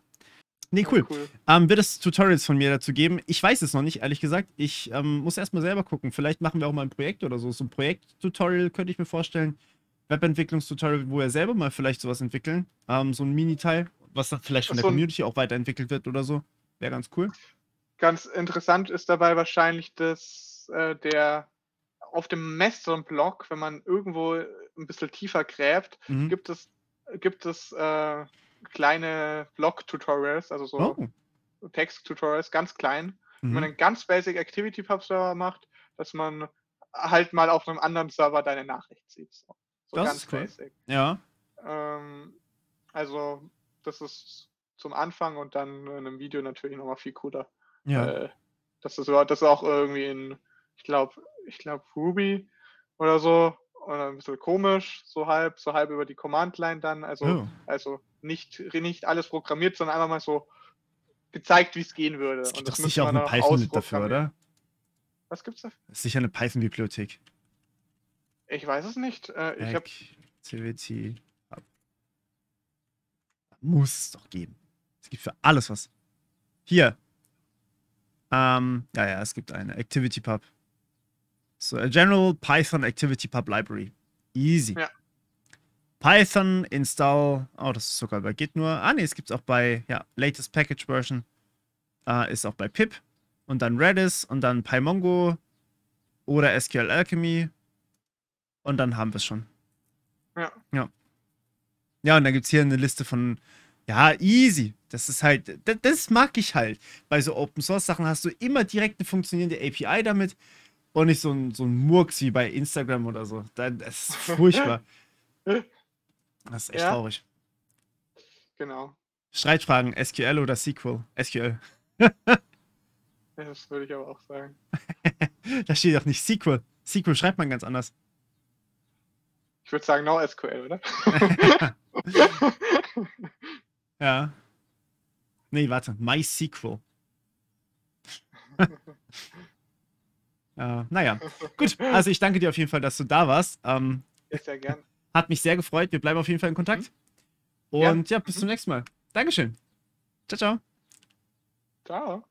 Nee, cool. cool. Ähm, wird es Tutorials von mir dazu geben? Ich weiß es noch nicht, ehrlich gesagt. Ich ähm, muss erstmal selber gucken. Vielleicht machen wir auch mal ein Projekt oder so. So ein Projekt-Tutorial könnte ich mir vorstellen. Webentwicklungstutorial, wo wir selber mal vielleicht sowas entwickeln. Ähm, so ein Mini-Teil, was dann vielleicht von der Community auch weiterentwickelt wird oder so. Wäre ganz cool. Ganz interessant ist dabei wahrscheinlich, dass äh, der auf dem Mastodon-Blog, wenn man irgendwo ein bisschen tiefer gräbt, Mhm. gibt es, gibt es äh, kleine Blog-Tutorials, also so Oh. Text-Tutorials, ganz klein. Wenn man Mhm. einen ganz basic Activity Pub Server macht, dass man halt mal auf einem anderen Server deine Nachricht sieht. So, so Das ganz ist cool. basic. Ja. Ähm, also, das ist zum Anfang und dann in einem Video natürlich nochmal viel cooler. Ja. Äh, das, ist, das ist auch irgendwie in, ich glaube, ich glaube Ruby oder so. Oder ein bisschen komisch, so halb, so halb über die Command-Line dann. Also, Oh. also nicht, nicht alles programmiert, sondern einfach mal so gezeigt, wie es gehen würde. Es gibt das doch sicher auch eine Python-Lit dafür, oder? Was gibt's da? Das ist sicher eine Python-Bibliothek. Ich weiß es nicht. Äh, ich habe Activity Hub. Muss es doch geben. Es gibt für alles was. Hier. Ähm, ja, ja, es gibt eine Activity Pub. So, a General Python Activity Pub Library. Easy. Ja. Python install. Oh, das ist sogar bei Git nur. Ah, nee, es gibt es auch bei, ja, latest package version. Äh, ist auch bei pip. Und dann Redis und dann PyMongo. oder SQL Alchemy. Und dann haben wir es schon. Ja. Ja. Ja, und dann gibt es hier eine Liste von, ja, easy. Das ist halt, das, das mag ich halt. Bei so Open Source Sachen hast du immer direkt eine funktionierende API damit und nicht so ein, so ein Murks wie bei Instagram oder so. Da- Das ist furchtbar. Das ist echt Ja. traurig. Genau. Streitfragen, SQL oder SQL? SQL. Das würde ich aber auch sagen. Da steht doch nicht SQL. SQL schreibt man ganz anders. Ich würde sagen NoSQL, oder? Ja. Nee, warte. MySQL. Ja, naja. Gut, also ich danke dir auf jeden Fall, dass du da warst. Ähm, Ja, sehr gern. hat mich sehr gefreut. Wir bleiben auf jeden Fall in Kontakt. Ja. Und ja, bis zum nächsten Mal. Dankeschön. Ciao, ciao. Ciao.